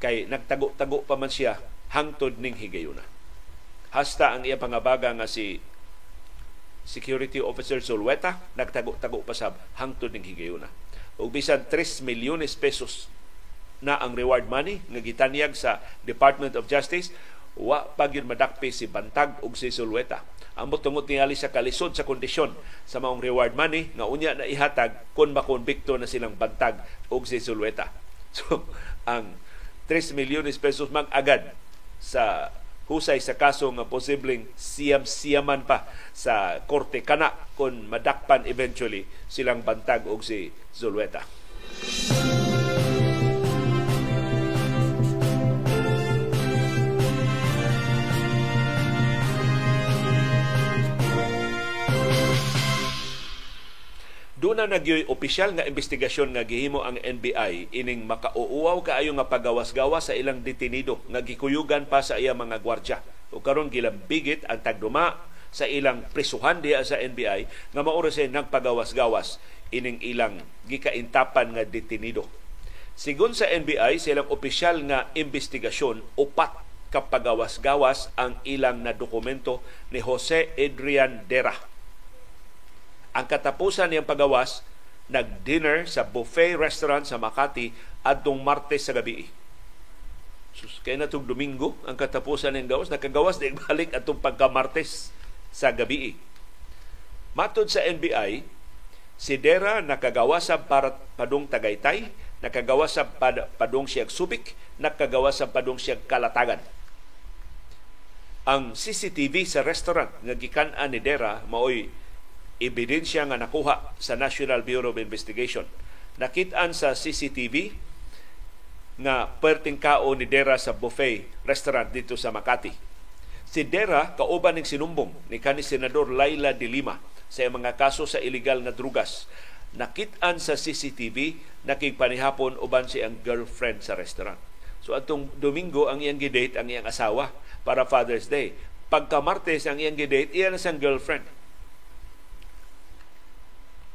kay nagtago-tago pa man siya hangtod ning higayuna. Hasta ang iya pangabaga nga si Security Officer Zulweta nagtago-tago pa sa hangtod ning higayuna. Ug bisan 3 milyones pesos na ang reward money nga gitanyag sa Department of Justice wa pagyud madakpi si Bantag ug si Zulweta ambot tungod tingali sa kalisod sa kondisyon sa maong reward money nga unya na ihatag kung makonbikto na silang bantag og si Sulweta. So, ang 3 milyones pesos mag agad sa husay sa kaso nga posibleng siyam-siyaman pa sa korte kana kung madakpan eventually silang bantag og si Zulweta. Doon na nagyoy opisyal nga investigasyon nga gihimo ang NBI ining makauuaw kaayo nga pagawas-gawas sa ilang detenido nga gikuyugan pa sa iya mga gwardya. O karon gilambigit ang tagduma sa ilang prisuhan diya sa NBI nga mauro sa nagpagawas-gawas ining ilang gikaintapan nga detenido. Sigun sa NBI, sa ilang opisyal nga investigasyon, upat kapagawas-gawas ang ilang na dokumento ni Jose Adrian Dera ang katapusan niyang pagawas, nag-dinner sa buffet restaurant sa Makati adtong Martes sa gabi. Sus, kay na itong Domingo, ang katapusan ng gawas, nakagawas na balik atong pagka-Martes sa gabi. Matod sa NBI, si Dera nakagawa sa para padong Tagaytay, nakagawa sa pad, padong siyag Subic, nakagawa sa padong siyag Kalatagan. Ang CCTV sa restaurant nga gikan-an ni Dera maoy ebidensya nga nakuha sa National Bureau of Investigation. Nakitaan sa CCTV nga perting kao ni Dera sa buffet restaurant dito sa Makati. Si Dera kauban ning sinumbong ni kani senador Laila de Lima sa mga kaso sa illegal nga drugas. Nakitaan sa CCTV nakigpanihapon uban si ang girlfriend sa restaurant. So atong Domingo ang iyang gidate ang iyang asawa para Father's Day. Pagka Martes ang iyang gidate, iyan siyang girlfriend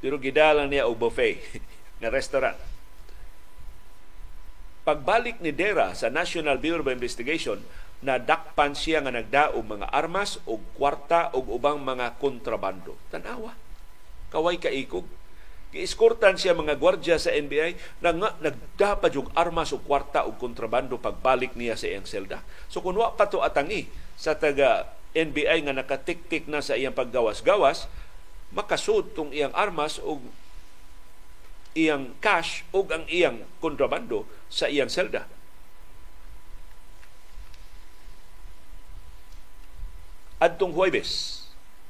pero gidalan niya og buffet nga restaurant. Pagbalik ni Dera sa National Bureau of Investigation, nadakpan siya nga nagdaog mga armas o kwarta o ubang mga kontrabando. Tanawa. Kaway kaikog. Giiskortan siya mga gwardya sa NBI na nga nagdapad yung armas o kwarta o kontrabando pagbalik niya sa iyang selda. So kung wa pa to atangi sa taga NBI nga nakatik-tik na sa iyang paggawas-gawas, makasud tong iyang armas o iyang cash o ang iyang kontrabando sa iyang selda. Adtong Huwebes,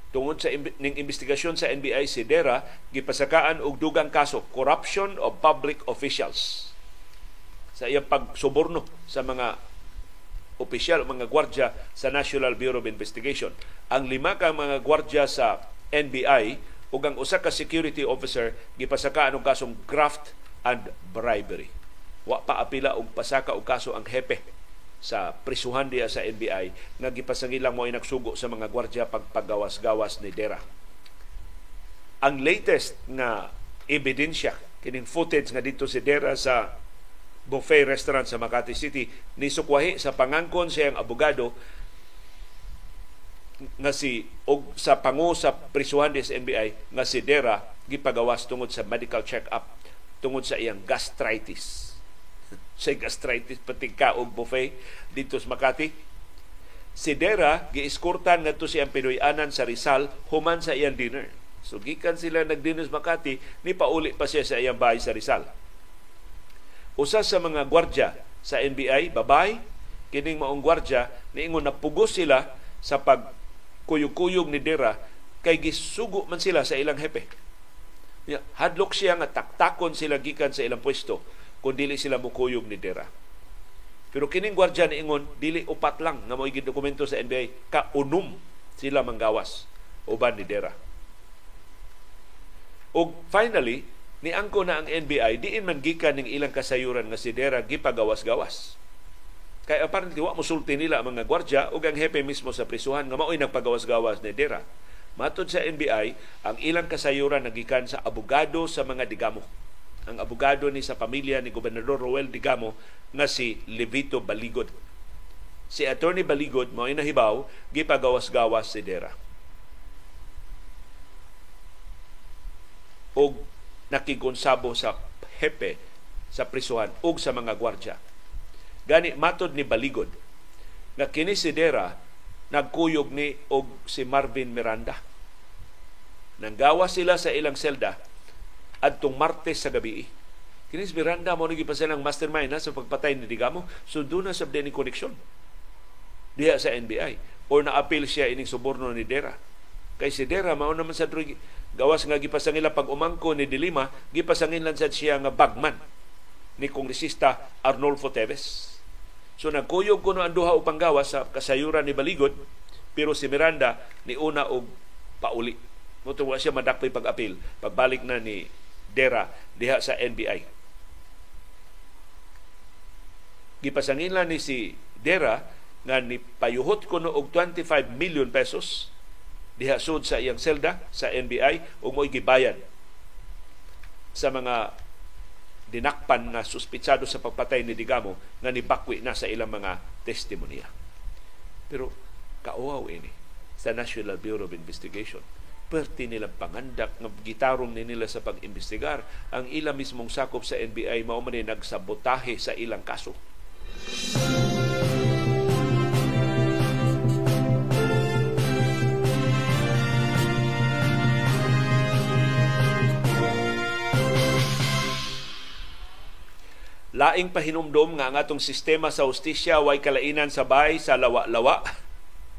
tungod sa ning investigasyon sa NBI si Dera gipasakaan og dugang kaso corruption of public officials sa iyang pagsuborno sa mga opisyal mga gwardya sa National Bureau of Investigation. Ang lima ka mga gwardya sa NBI ug ang usa ka security officer gipasaka anong kasong graft and bribery. Wa pa apila og pasaka og kaso ang hepe sa prisuhan diya sa NBI nga gipasangilang mo nagsugo sa mga gwardya pagpagawas-gawas ni Dera. Ang latest nga ebidensya kining footage nga dito si Dera sa buffet restaurant sa Makati City ni sukwahi sa pangangkon siyang abogado nga si og sa pangu sa prisuhan sa NBI nga si Dera gipagawas tungod sa medical check-up tungod sa iyang gastritis. sa gastritis pati ka og buffet dito sa Makati. Si Dera giiskurtan ngadto siyang Pinoyanan sa Rizal human sa iyang dinner. So gikan sila nagdinos Makati ni pauli pa siya sa iyang bahay sa Rizal usa sa mga gwardya sa NBI, babay, kining maong gwardya, niingon napugos sila sa pagkuyog-kuyog ni Dera kay gisugo man sila sa ilang hepe. Hadlok siya nga taktakon sila gikan sa ilang pwesto kung dili sila mukuyog ni Dera. Pero kining gwardya niingon dili upat lang nga mo'y dokumento sa NBI kaunom sila manggawas uban ni Dera. Og finally, ni angko na ang NBI diin man gikan ning ilang kasayuran nga si Dera gipagawas-gawas. Kay apparently wa musulti nila ang mga gwardya ug ang hepe mismo sa prisuhan nga mao'y nagpagawas-gawas ni Dera. Matod sa NBI, ang ilang kasayuran nagikan sa abogado sa mga digamo. Ang abogado ni sa pamilya ni Gobernador Roel Digamo nga si Levito Baligod. Si Attorney Baligod mao nahibaw gipagawas-gawas si Dera. Og nakigonsabo sa hepe sa prisuhan ug sa mga gwardya. Gani matod ni Baligod nga kini si Dera nagkuyog ni og si Marvin Miranda. Nanggawa sila sa ilang selda adtong Martes sa gabi. Kini si Miranda mo nagi pa silang mastermind na sa pagpatay ni Digamo, so doon na sa ni koneksyon diha sa NBI or na-appeal siya ining suborno ni Dera. Kay si Dera mao naman sa gawas nga gipasangila pag umangko ni Dilima gipasangilan sad siya nga bagman ni kongresista Arnolfo Teves so nagkuyog kuno ang duha upang gawas sa kasayuran ni Baligod pero si Miranda ni una og pauli. Mo wa siya madakpay pag-apil. Pagbalik na ni Dera diha sa NBI gipasangilan ni si Dera nga ni payuhot kuno og 25 million pesos diha sud sa iyang selda sa NBI ug mo'y gibayad sa mga dinakpan na suspitsado sa pagpatay ni Digamo nga nibakwi na sa ilang mga testimonya. Pero kauaw ini sa National Bureau of Investigation. Perti nilang pangandak nga gitarong ni nila sa pag-imbestigar ang ilang mismong sakop sa NBI mao man nagsabotahe sa ilang kaso. Laing pahinumdom nga ang atong sistema sa ustisya way kalainan sa bay sa lawa-lawa.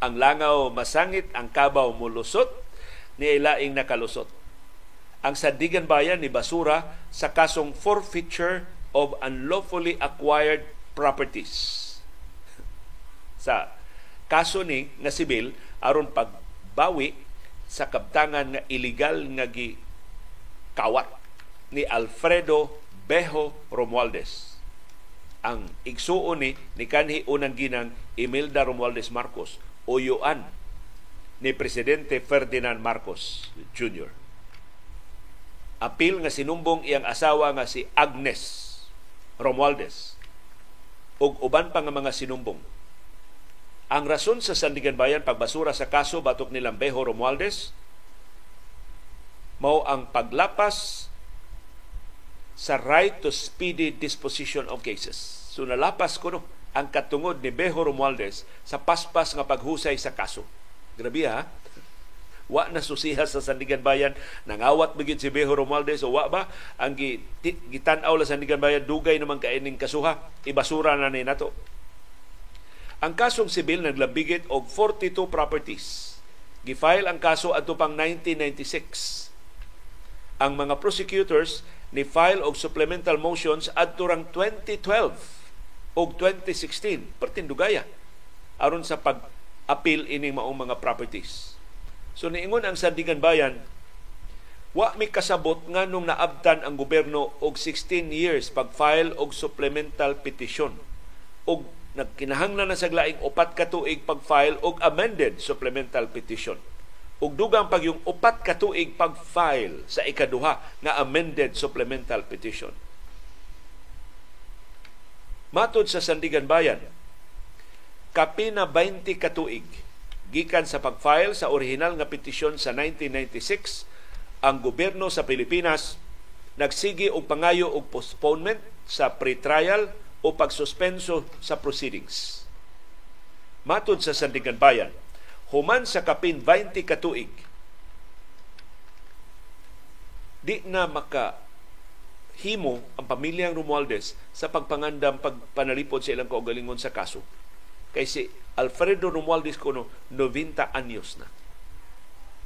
Ang langaw masangit, ang kabaw mulusot, ni laing nakalusot. Ang sandigan bayan ni basura sa kasong forfeiture of unlawfully acquired properties. Sa kaso ni nga sibil aron pagbawi sa kabtangan nga illegal nga gi kawat ni Alfredo Bejo Romualdez. Ang igsuon ni ni kanhi unang ginang Imelda Romualdez Marcos uyuan ni Presidente Ferdinand Marcos Jr. Apil nga sinumbong iyang asawa nga si Agnes Romualdez ug uban pa nga mga sinumbong. Ang rason sa Sandigan Bayan pagbasura sa kaso batok ni Lambejo Romualdez mao ang paglapas sa right to speedy disposition of cases. So nalapas ko no, ang katungod ni Bejo Romualdez sa paspas nga paghusay sa kaso. Grabe ha? Wa na susiha sa Sandigan Bayan, nangawat bigit si Bejo Romualdez o wa ba ang gitanaw la Sandigan Bayan dugay naman kaining kasuha, ibasura na ni nato. Ang kasong sibil naglabigit og 42 properties. Gifile ang kaso adto pang 1996. Ang mga prosecutors ni file og supplemental motions adto rang 2012 og 2016 pertindugaya aron sa pag-appeal ining maong mga properties. So niingon ang Sandigan Bayan, wa mi kasabot nga nung naabtan ang gobyerno og 16 years pag-file og supplemental petition og nagkinahanglan na sa laing upat ka tuig pag-file og amended supplemental petition ug dugang pag yung upat ka tuig pag-file sa ikaduha nga amended supplemental petition. Matod sa Sandigan Bayan, kapina 20 ka tuig gikan sa pag-file sa original nga petisyon sa 1996 ang gobyerno sa Pilipinas nagsigi og pangayo og postponement sa pre-trial o pagsuspenso sa proceedings. Matod sa Sandigan Bayan, human sa kapin 20 katuig di na maka himo ang pamilyang Romualdez sa pagpangandam pagpanalipod sa ilang kaugalingon sa kaso. Kay si Alfredo Romualdez kuno 90 anyos na.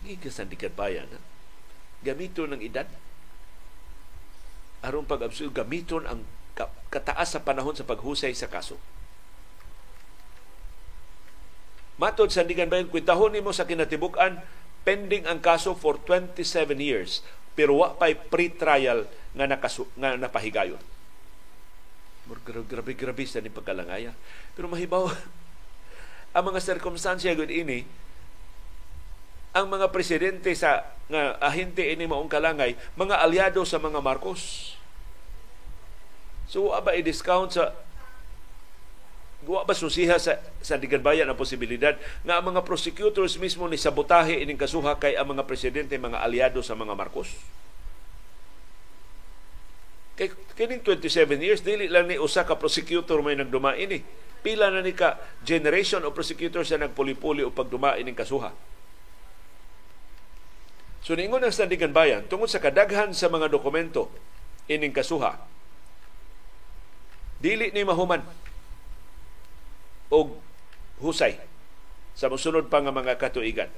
Gigasan di bayan. Ha? Gamiton ng edad. Aron pag-absul, gamiton ang kataas sa panahon sa paghusay sa kaso. Matod sa Ndigan Bayan, kwintahon nimo sa kinatibuk-an, pending ang kaso for 27 years, pero wa pa'y pre-trial nga, nakasu, nga napahigayon. Grabe, grabe sa ni pagkalangaya. Pero mahibaw, ang mga circumstansya gud ini, ang mga presidente sa nga ahente ini maong kalangay, mga aliado sa mga Marcos. So, aba i-discount sa Wa ba susiha sa, sa Diganbayan ang posibilidad nga ang mga prosecutors mismo ni sabotahe ining kasuha kay ang mga presidente mga aliado sa mga Marcos? Kay kining 27 years dili lang ni usa ka prosecutor may nagduma ini. Pila na ni ka generation of prosecutors na nagpuli-puli o pagduma ining kasuha. So ningon ang Sandigan Bayan tungod sa kadaghan sa mga dokumento ining kasuha dili ni mahuman og husay sa mosunod pa nga mga katuigan.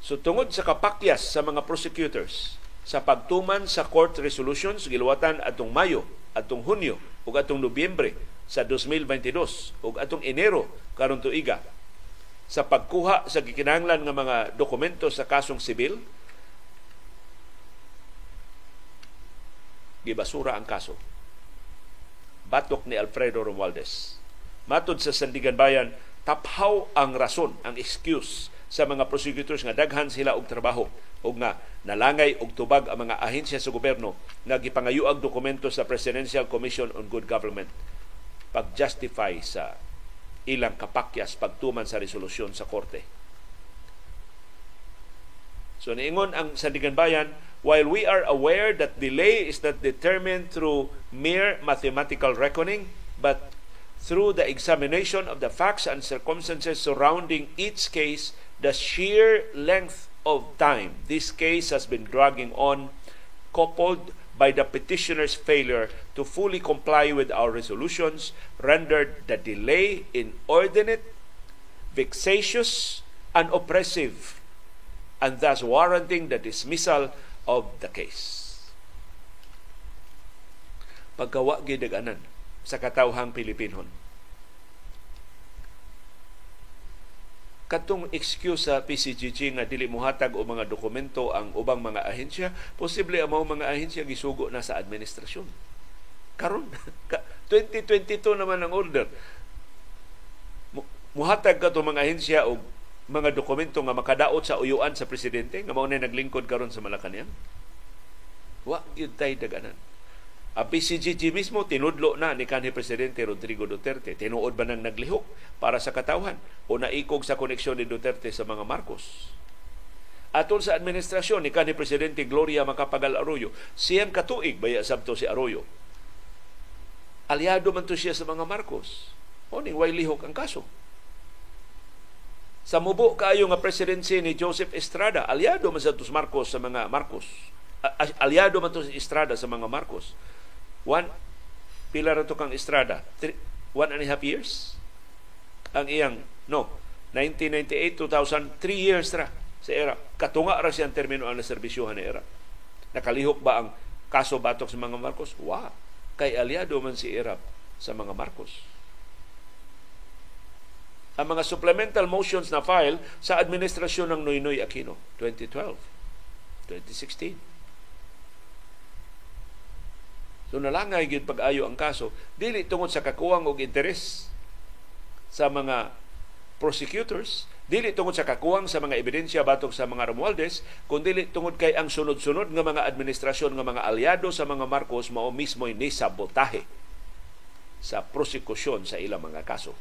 So tungod sa kapakyas sa mga prosecutors sa pagtuman sa court resolutions giluwatan atong Mayo, atong Hunyo ug atong Nobyembre sa 2022 ug atong Enero karon tuiga sa pagkuha sa gikinahanglan nga mga dokumento sa kasong sibil gibasura ang kaso batok ni Alfredo Romualdez. Matod sa Sandigan Bayan, taphaw ang rason, ang excuse sa mga prosecutors nga daghan sila og trabaho ug nga nalangay og tubag ang mga ahensya sa gobyerno nga gipangayuag dokumento sa Presidential Commission on Good Government pag-justify sa ilang kapakyas pagtuman sa resolusyon sa korte. So niingon ang Sandigan Bayan, while we are aware that delay is not determined through mere mathematical reckoning, but through the examination of the facts and circumstances surrounding each case, the sheer length of time this case has been dragging on, coupled by the petitioner's failure to fully comply with our resolutions, rendered the delay inordinate, vexatious, and oppressive and thus warranting the dismissal of the case. Pagkawa gidaganan sa katawhang Pilipinon. Katong excuse sa PCGG nga dili muhatag o mga dokumento ang ubang mga ahensya, posible ang mga ahensya gisugo na sa administrasyon. Karon 2022 naman ang order. Muhatag ka mga ahensya og mga dokumento nga makadaot sa uyuan sa presidente nga mao na naglingkod karon sa Malacañang? Wa gyud tay daganan. Ang PCGG mismo tinudlo na ni kanhi presidente Rodrigo Duterte. Tinuod ba nang naglihok para sa katawhan o naikog sa koneksyon ni Duterte sa mga Marcos? Atol sa administrasyon ni kanhi presidente Gloria Macapagal Arroyo, siyang katuig baya sabto si Arroyo. Aliado man to siya sa mga Marcos. O ning way lihok ang kaso. Sa mubo kayo nga presidency ni Joseph Estrada, aliado man sa Marcos sa mga Marcos. Aliado man to si Estrada sa mga Marcos. One, pila ra kang Estrada? Three, one and a half years? Ang iyang, no, 1998, 2000, three years ra sa era. Katunga ra siyang termino ang naservisyohan ni era. Nakalihok ba ang kaso batok sa mga Marcos? Wa. Kay aliado man si Erap sa mga Marcos. Ang mga supplemental motions na file sa administrasyon ng Noynoy Aquino 2012, 2016. So nalangay gyud pag-ayo ang kaso dili tungod sa kakuwang og interes sa mga prosecutors dili tungod sa kakuwang sa mga ebidensya batok sa mga Romualdez kundi tungod kay ang sunod-sunod nga mga administrasyon nga mga aliado sa mga Marcos mao mismo ni sabotahe sa prosekusyon sa ilang mga kaso.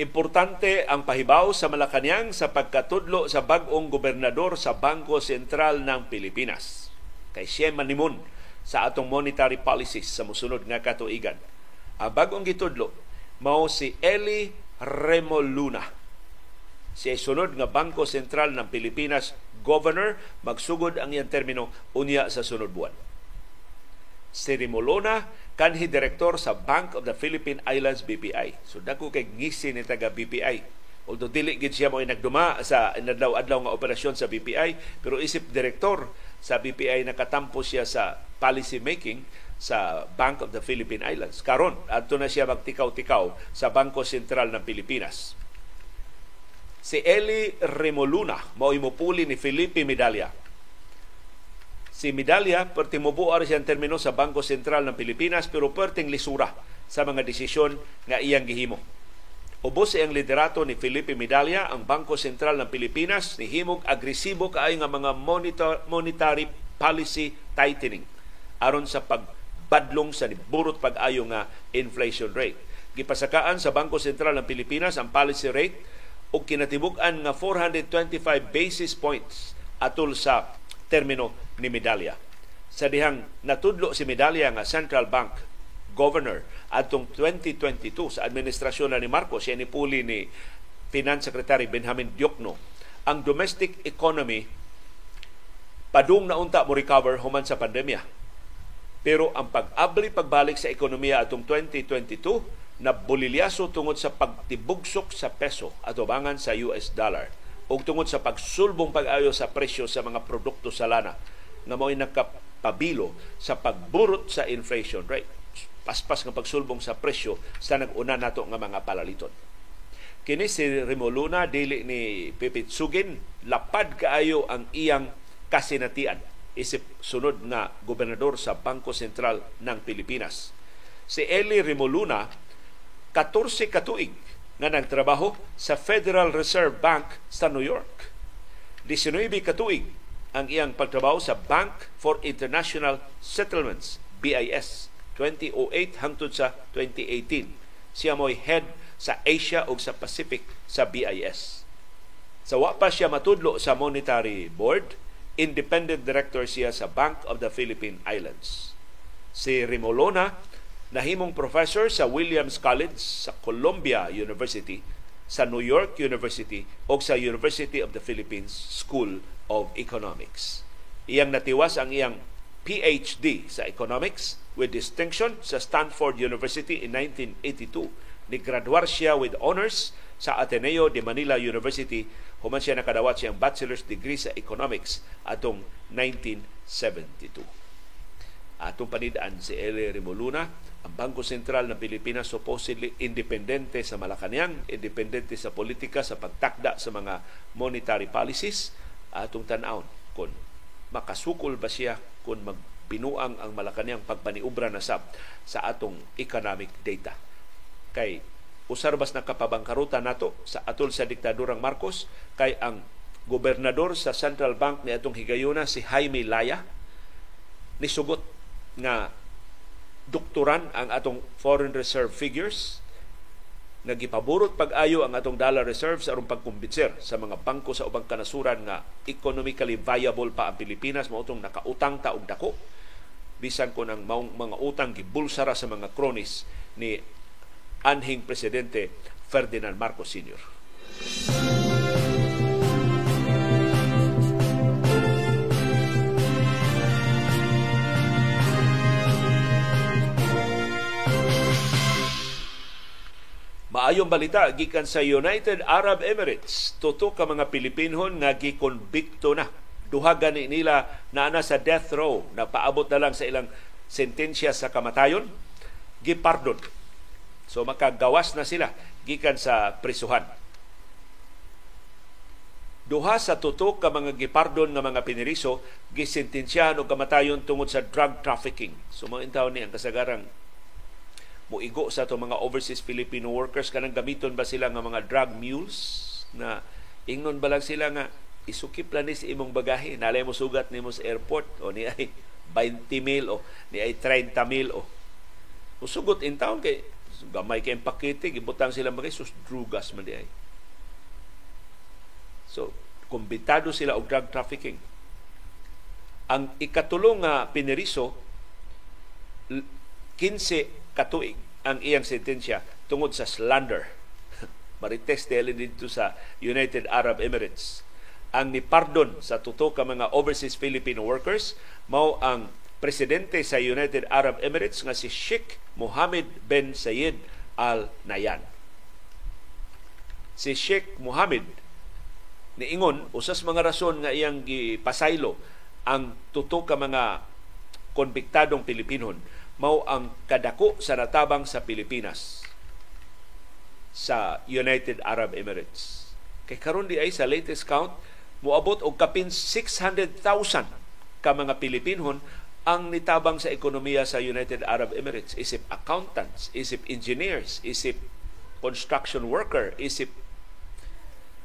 Importante ang pahibaw sa Malacanang sa pagkatudlo sa bagong gobernador sa Bangko Sentral ng Pilipinas. Kay siya manimon sa atong monetary policies sa musunod nga katuigan. Ang bagong gitudlo mao si Eli Remoluna. Siya sunod nga Bangko Sentral ng Pilipinas governor magsugod ang iyang termino unya sa sunod buwan. Si Remoluna kanhi direktor sa Bank of the Philippine Islands BPI. So dako kay ngisi ni taga BPI. Although dili gid siya mo nagduma sa nadlaw-adlaw nga operasyon sa BPI, pero isip direktor sa BPI nakatampo siya sa policy making sa Bank of the Philippine Islands. Karon adto na siya magtikaw-tikaw sa Bangko Sentral ng Pilipinas. Si Eli Remoluna mao imupuli ni Felipe Medalla Si Medalya, perti mubuar siyang termino sa Bangko Sentral ng Pilipinas pero perting lisura sa mga desisyon nga iyang gihimo. Ubos iyang liderato ni Felipe Medalya ang Bangko Sentral ng Pilipinas ni himog agresibo kaayo nga mga monitor, monetary policy tightening aron sa pagbadlong sa burot pag-ayo nga inflation rate. Gipasakaan sa Bangko Sentral ng Pilipinas ang policy rate ug kinatibuk-an nga 425 basis points atol sa termino ni Medalya. Sa dihang natudlo si Medalya nga Central Bank Governor atong 2022 sa administrasyon ni Marcos, siya ni ni Finance Secretary Benjamin Diokno, ang domestic economy padung na unta mo recover human sa pandemya. Pero ang pag-abli pagbalik sa ekonomiya atong 2022 na bolilyaso tungod sa pagtibugsok sa peso atubangan sa US dollar ug tungod sa pagsulbong pag-ayo sa presyo sa mga produkto sa lana nga mao'y nakapabilo sa pagburot sa inflation rate. Paspas nga pagsulbong sa presyo sa nag-una nato nga mga palaliton. Kini si Rimoluna dili ni Pipit Sugin lapad kaayo ang iyang kasinatian isip sunod na gobernador sa Bangko Sentral ng Pilipinas. Si Eli Rimoluna 14 katuig nga nagtrabaho sa Federal Reserve Bank sa New York. 19 katuig ang iyang pagtrabaho sa Bank for International Settlements, BIS, 2008 hangtod sa 2018. Siya mo'y head sa Asia ug sa Pacific sa BIS. Sa wa pa siya matudlo sa Monetary Board, independent director siya sa Bank of the Philippine Islands. Si Rimolona Nahimong professor sa Williams College sa Columbia University, sa New York University o sa University of the Philippines School of Economics. Iyang natiwas ang iyang PhD sa Economics with distinction sa Stanford University in 1982. Nigraduar siya with honors sa Ateneo de Manila University human siya nakadawat siyang bachelor's degree sa Economics atong 1972. Atong panidaan si Eli Rimoluna ang Bangko Sentral ng Pilipinas supposedly independente sa Malacanang, independente sa politika, sa pagtakda sa mga monetary policies, atong tan-aon kung makasukol ba siya kung magbinuang ang Malacanang pagpaniubra na sab sa atong economic data. Kay usarbas na kapabangkaruta nato sa atol sa diktadurang Marcos kay ang gobernador sa Central Bank ni atong higayuna si Jaime Laya ni sugot nga doktoran ang atong foreign reserve figures nagipaburot pag-ayo ang atong dollar reserves aron pagkumbinser sa mga bangko sa ubang kanasuran nga economically viable pa ang Pilipinas mao tong nakautang ta og dako bisan ko ang mga utang gibulsara sa mga kronis ni anhing presidente Ferdinand Marcos Sr. Maayong balita gikan sa United Arab Emirates. Tuto ka mga Pilipinhon nga gikonbikto na. Duha gani nila na ana sa death row na paabot na lang sa ilang sentensya sa kamatayon. Gipardon. So makagawas na sila gikan sa prisuhan. Duha sa tutok ka mga gipardon nga mga piniriso gisentensyahan og kamatayon tungod sa drug trafficking. So mga intaw ni ang kasagarang muigo sa to mga overseas Filipino workers. Kanang gamiton ba sila nga mga drug mules na ingnon ba lang sila nga isukip lang ni sa imong bagahe. Nalay mo sugat nimo sa airport. O ni ay 20 mil o ni ay 30 mil o. Musugot in town kay gamay kay pakete gibutang sila bagay sus drugas man di ay. So kumbitado sila og drug trafficking. Ang ikatulong nga piniriso 15 katuig ang iyang sentensya tungod sa slander. Marites dahil dito sa United Arab Emirates. Ang ni pardon sa tuto ka mga overseas Filipino workers mao ang presidente sa United Arab Emirates nga si Sheikh Mohammed bin Zayed Al Nahyan. Si Sheikh Mohammed niingon usas mga rason nga iyang gipasaylo ang tuto ka mga konbiktadong Pilipinon mao ang kadako sa natabang sa Pilipinas sa United Arab Emirates. Kay karon di ay sa latest count moabot og kapin 600,000 ka mga Pilipinhon ang nitabang sa ekonomiya sa United Arab Emirates isip accountants, isip engineers, isip construction worker, isip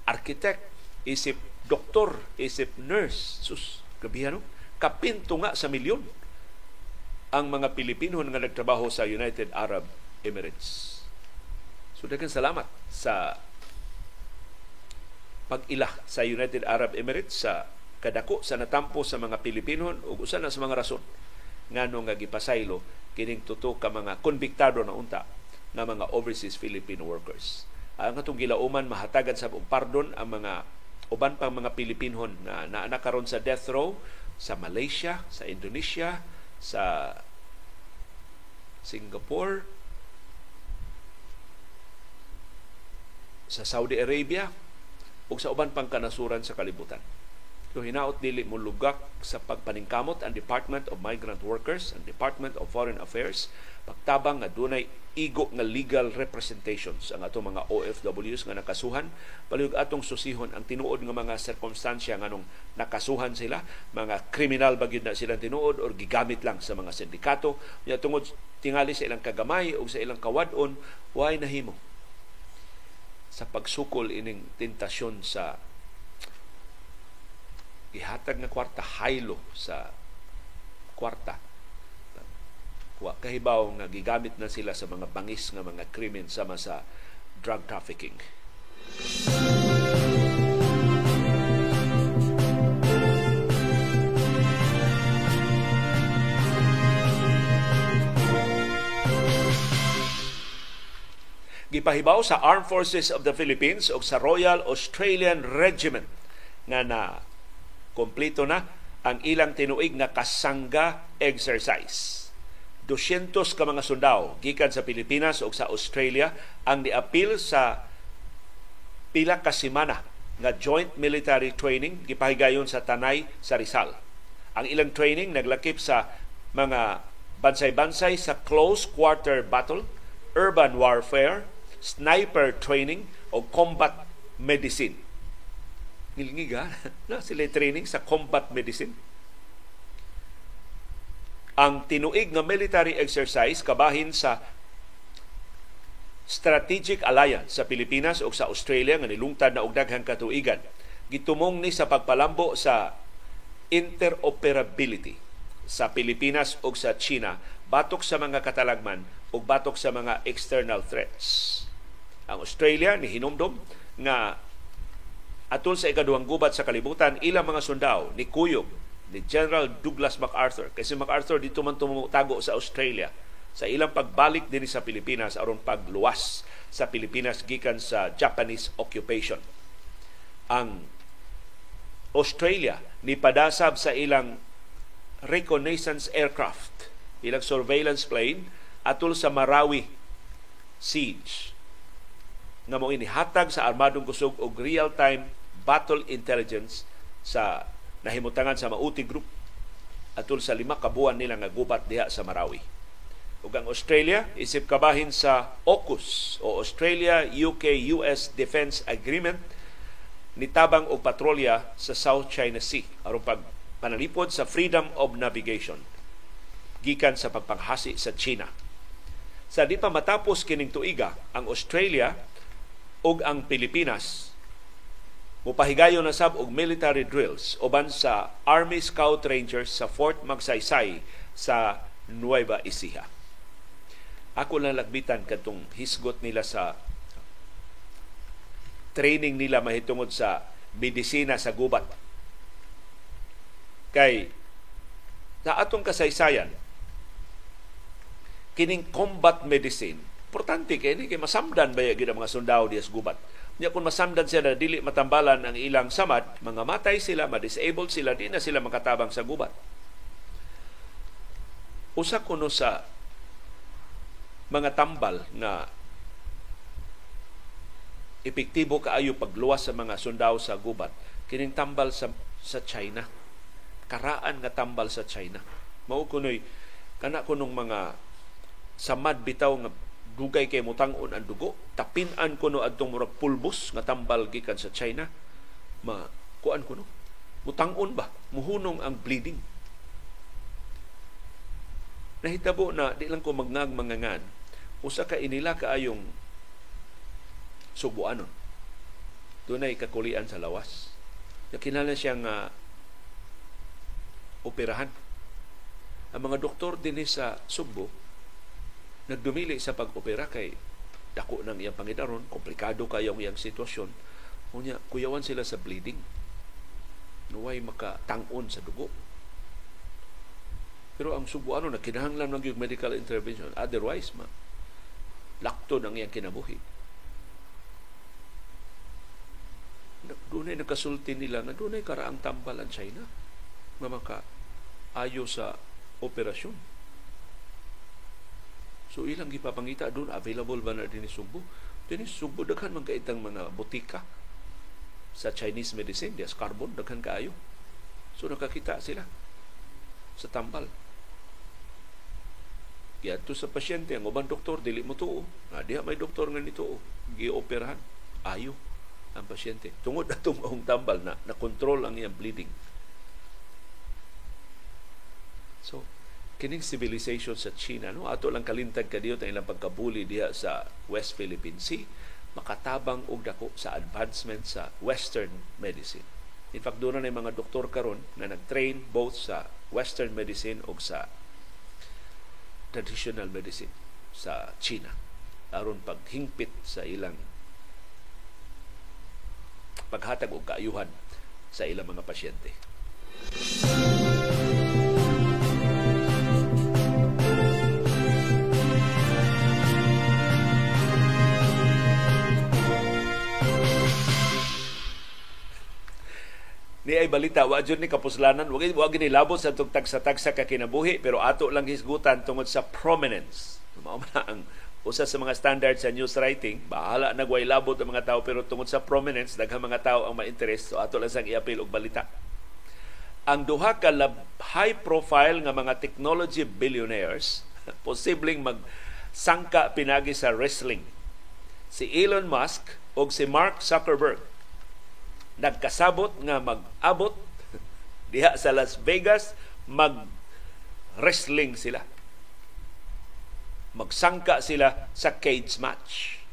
architect, isip doktor, isip nurse. Sus, gabi no? Kapinto nga sa milyon ang mga Pilipino nga nagtrabaho sa United Arab Emirates. So daghang salamat sa pag-ila sa United Arab Emirates sa kadako sa natampo sa mga Pilipino ug usa na sa mga rason ngano nga gipasaylo kining tuto ka mga konbiktado na unta nga mga overseas Filipino workers. Ang atong gilauman mahatagan sa pardon ang mga uban pang mga Pilipinhon na naana karon sa death row sa Malaysia, sa Indonesia, sa Singapore, sa Saudi Arabia, ug sa uban pang kanasuran sa kalibutan. So hinaot dili mo lugak sa pagpaningkamot ang Department of Migrant Workers, ang Department of Foreign Affairs, pagtabang nga dunay igo nga legal representations ang atong mga OFWs nga nakasuhan. Palihog atong susihon ang tinuod nga mga sirkumstansya nganong nakasuhan sila. Mga kriminal ba na silang tinuod or gigamit lang sa mga sindikato. Nya tungod tingali sa ilang kagamay o sa ilang kawadon why nahimo? Sa pagsukol ining tentasyon sa ihatag nga kwarta haylo sa kwarta wa kahibaw nga gigamit na sila sa mga bangis nga mga krimen sama sa drug trafficking. gipahibaw sa Armed Forces of the Philippines o sa Royal Australian Regiment nga na kompleto na ang ilang tinuig nga kasangga exercise 200 ka mga sundao gikan sa Pilipinas o sa Australia ang niapil sa pila ka semana nga joint military training gipahigayon sa Tanay sa Rizal. Ang ilang training naglakip sa mga bansay-bansay sa close quarter battle, urban warfare, sniper training o combat medicine. Ngilngiga na sila training sa combat medicine ang tinuig nga military exercise kabahin sa strategic alliance sa Pilipinas o sa Australia nga nilungtad na og daghang katuigan gitumong ni sa pagpalambo sa interoperability sa Pilipinas o sa China batok sa mga katalagman o batok sa mga external threats. Ang Australia ni hinumdom nga atol sa ikaduhang gubat sa kalibutan ilang mga sundao ni kuyog ni General Douglas MacArthur. Kasi MacArthur dito man tumutago sa Australia sa ilang pagbalik din sa Pilipinas aron pagluwas sa Pilipinas gikan sa Japanese occupation. Ang Australia ni padasab sa ilang reconnaissance aircraft, ilang surveillance plane atol sa Marawi siege. nga mo inihatag sa armadong kusog og real-time battle intelligence sa nahimutangan sa Mauti Group atul sa lima ka buwan nila nga gubat diha sa Marawi. Ug ang Australia isip kabahin sa AUKUS o Australia UK US Defense Agreement nitabang og patrolya sa South China Sea aron pag panalipod sa freedom of navigation gikan sa pagpanghasi sa China. Sa di pa matapos kining tuiga, ang Australia ug ang Pilipinas mupahigayon na sab og military drills uban sa Army Scout Rangers sa Fort Magsaysay sa Nueva Ecija. Ako lang lagbitan katong hisgot nila sa training nila mahitungod sa medisina sa gubat. Kay sa atong kasaysayan, kining combat medicine importante kay ni kay masamdan ba gyud mga sundalo diya gubat. Nya kung masamdan sila dili matambalan ang ilang samad, mga matay sila, ma-disabled sila, di na sila makatabang sa gubat. Usa kuno sa mga tambal na epektibo kaayo pagluwas sa mga sundao sa gubat kining tambal sa sa China. Karaan nga tambal sa China. Mao kunoy kana kunong mga samad bitaw nga dugay kay mutangon ang dugo. Tapin-an kuno adtong murag pulbos nga tambal gikan sa China. Ma kuan kuno? Mutangon ba? Muhunong ang bleeding. Nahitabo na di lang ko magngag mangangan. Usa ka inila kaayong subuanon. Dunay kakulian sa lawas. Ya kinala siya nga operahan. Ang mga doktor din sa Subo nagdumili sa pag-opera kay dako ng iyang pangidaron, komplikado kayo ang iyang sitwasyon. Unya, kuyawan sila sa bleeding. Nuway makatangon sa dugo. Pero ang subuano na kinahanglan ng yung medical intervention. Otherwise, ma, lakto ng iyang kinabuhi. Doon ay nakasulti nila na doon ay karaang tambal ang China na maka ayo sa operasyon So ilang gipapangita doon available ba na din Subo? Din Subo daghan man kaitang mga botika sa Chinese medicine, dias carbon daghan kaayo. So nakakita sila sa tambal. Kaya to sa pasyente, ang ubang doktor, dili mo tuo. Ah, diha may doktor nga nito, gi-operahan. Ayo ang pasyente. Tungod na itong tambal na na-control ang iyang bleeding. So, kining civilization sa China no? Ato lang kalintag kadiyo ang ilang pagkabuli diha sa West Philippine Sea makatabang og dako sa advancement sa western medicine. In fact doon na mga doktor karon na nag-train both sa western medicine ug sa traditional medicine sa China. Aron paghingpit sa ilang paghatag og kaayuhan sa ilang mga pasyente. Ni ay balita wa jud ni kapuslanan. Wa wa gid labot sa tug tagsa-tagsa ka kinabuhi pero ato lang hisgutan tungod sa prominence. Mao man ang usa sa mga standards sa news writing bahala nagway labot ang mga tao pero tungod sa prominence daghang mga tao ang ma-interest. So ato lang sang i-appeal og balita. Ang duha ka high profile nga mga technology billionaires posibleng mag sangka pinagi sa wrestling. Si Elon Musk o si Mark Zuckerberg nagkasabot nga mag-abot diha sa Las Vegas mag wrestling sila magsangka sila sa cage match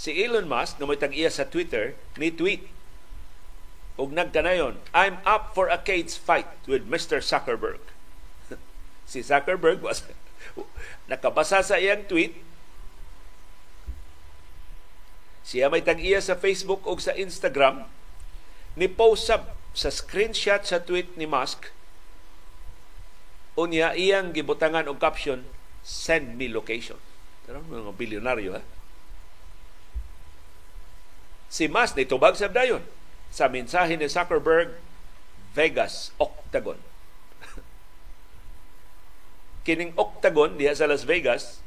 si Elon Musk na may tag-iya sa Twitter ni tweet og nagkanayon I'm up for a cage fight with Mr. Zuckerberg si Zuckerberg was nakabasa sa iyang tweet siya may tag-iya sa Facebook o sa Instagram ni post sa, sa screenshot sa tweet ni Musk unya iyang gibutangan og caption send me location. Pero mga bilyonaryo ha. Si Musk nitubag sa dayon sa mensahe ni Zuckerberg Vegas Octagon. Kining Octagon diha sa Las Vegas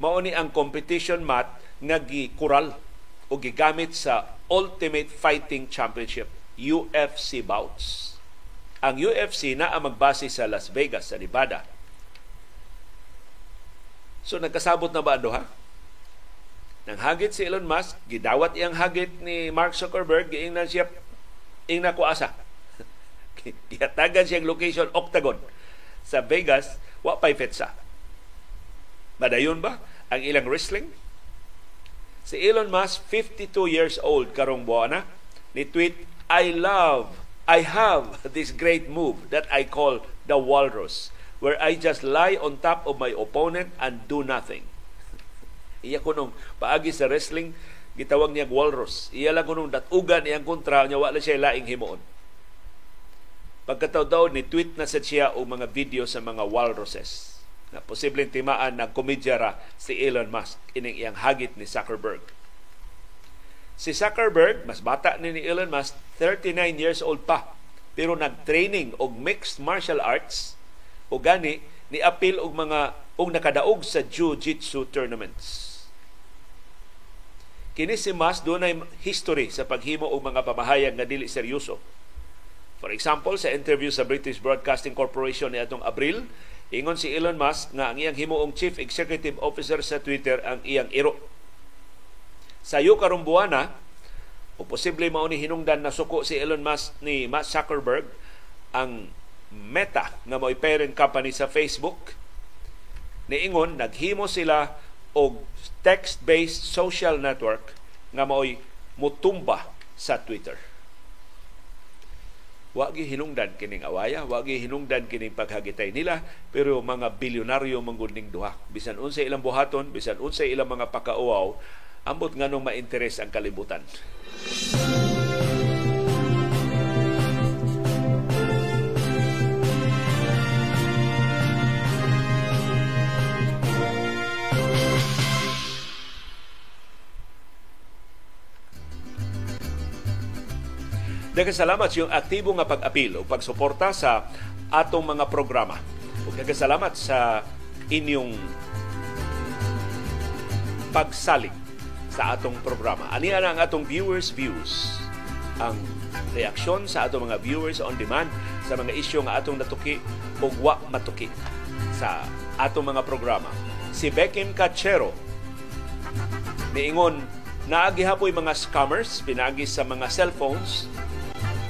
mao ni ang competition mat nga gikural o gigamit sa Ultimate Fighting Championship UFC bouts. Ang UFC na ang magbase sa Las Vegas sa Nevada. So nagkasabot na ba ano ha? Nang hagit si Elon Musk, gidawat iyang hagit ni Mark Zuckerberg, giingnan siya ing nakuasa. Gihatagan siyang location Octagon sa Vegas, wa pay fetsa. Madayon ba ang ilang wrestling? Si Elon Musk, 52 years old karong buwana, ni tweet, I love, I have this great move that I call the walrus, where I just lie on top of my opponent and do nothing. Iya ko nung paagi sa wrestling, gitawag niya walrus. Iya lang ko nung datugan iyang kontra, niya wala siya laing himuon. Pagkataw daw, ni tweet na sa siya o mga video sa mga walruses na posibleng timaan ng komedya ra si Elon Musk ining iyang hagit ni Zuckerberg. Si Zuckerberg, mas bata ni ni Elon Musk, 39 years old pa. Pero nag-training og mixed martial arts o gani ni apil og mga og nakadaog sa jiu-jitsu tournaments. Kini si Musk dunay history sa paghimo og mga pamahayag nga dili seryoso. For example, sa interview sa British Broadcasting Corporation ni atong Abril, Ingon si Elon Musk nga ang iyang himuong Chief Executive Officer sa Twitter ang iyang iro. Sa iyo karong buwana, o posible mao ni hinungdan na suko si Elon Musk ni Mark Zuckerberg ang Meta nga mo'y parent company sa Facebook niingon naghimo sila og text-based social network nga mo'y mutumba sa Twitter. Wa gi hinungdan kining awaya, wa gi hinungdan kining paghagitay nila, pero mga bilyonaryo manggunding duha. Bisan unsay ilang buhaton, bisan unsay ilang mga pakauaw, ambot nganong ma-interes ang kalibutan. Daghang salamat sa iyong aktibo nga pag-apil o pagsuporta sa atong mga programa. Ug daghang salamat sa inyong pagsalig sa atong programa. Ani ang atong viewers views ang reaksyon sa atong mga viewers on demand sa mga isyu nga atong natuki o wa matuki sa atong mga programa. Si Beckham Cachero niingon naagi hapoy mga scammers pinagi sa mga cellphones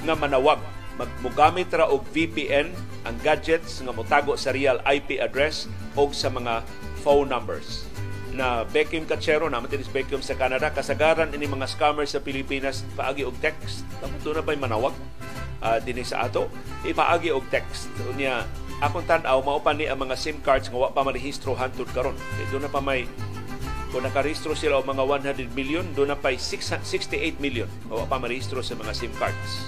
nga manawag. Magmugamit ra og VPN ang gadgets nga motago sa real IP address o sa mga phone numbers. Na Beckham Kachero na matinis Beckham sa Canada kasagaran ini mga scammers sa Pilipinas paagi og text. Tapos na pa'y manawag? Uh, dinhi sa ato? Ipaagi og text. Unya akong tan-aw mao pa ni ang mga SIM cards nga wa pa marehistro hantud karon. Kay doon na pa may kung nakarehistro sila og mga 100 million, doon na pa 68 million o pa marehistro sa mga SIM cards.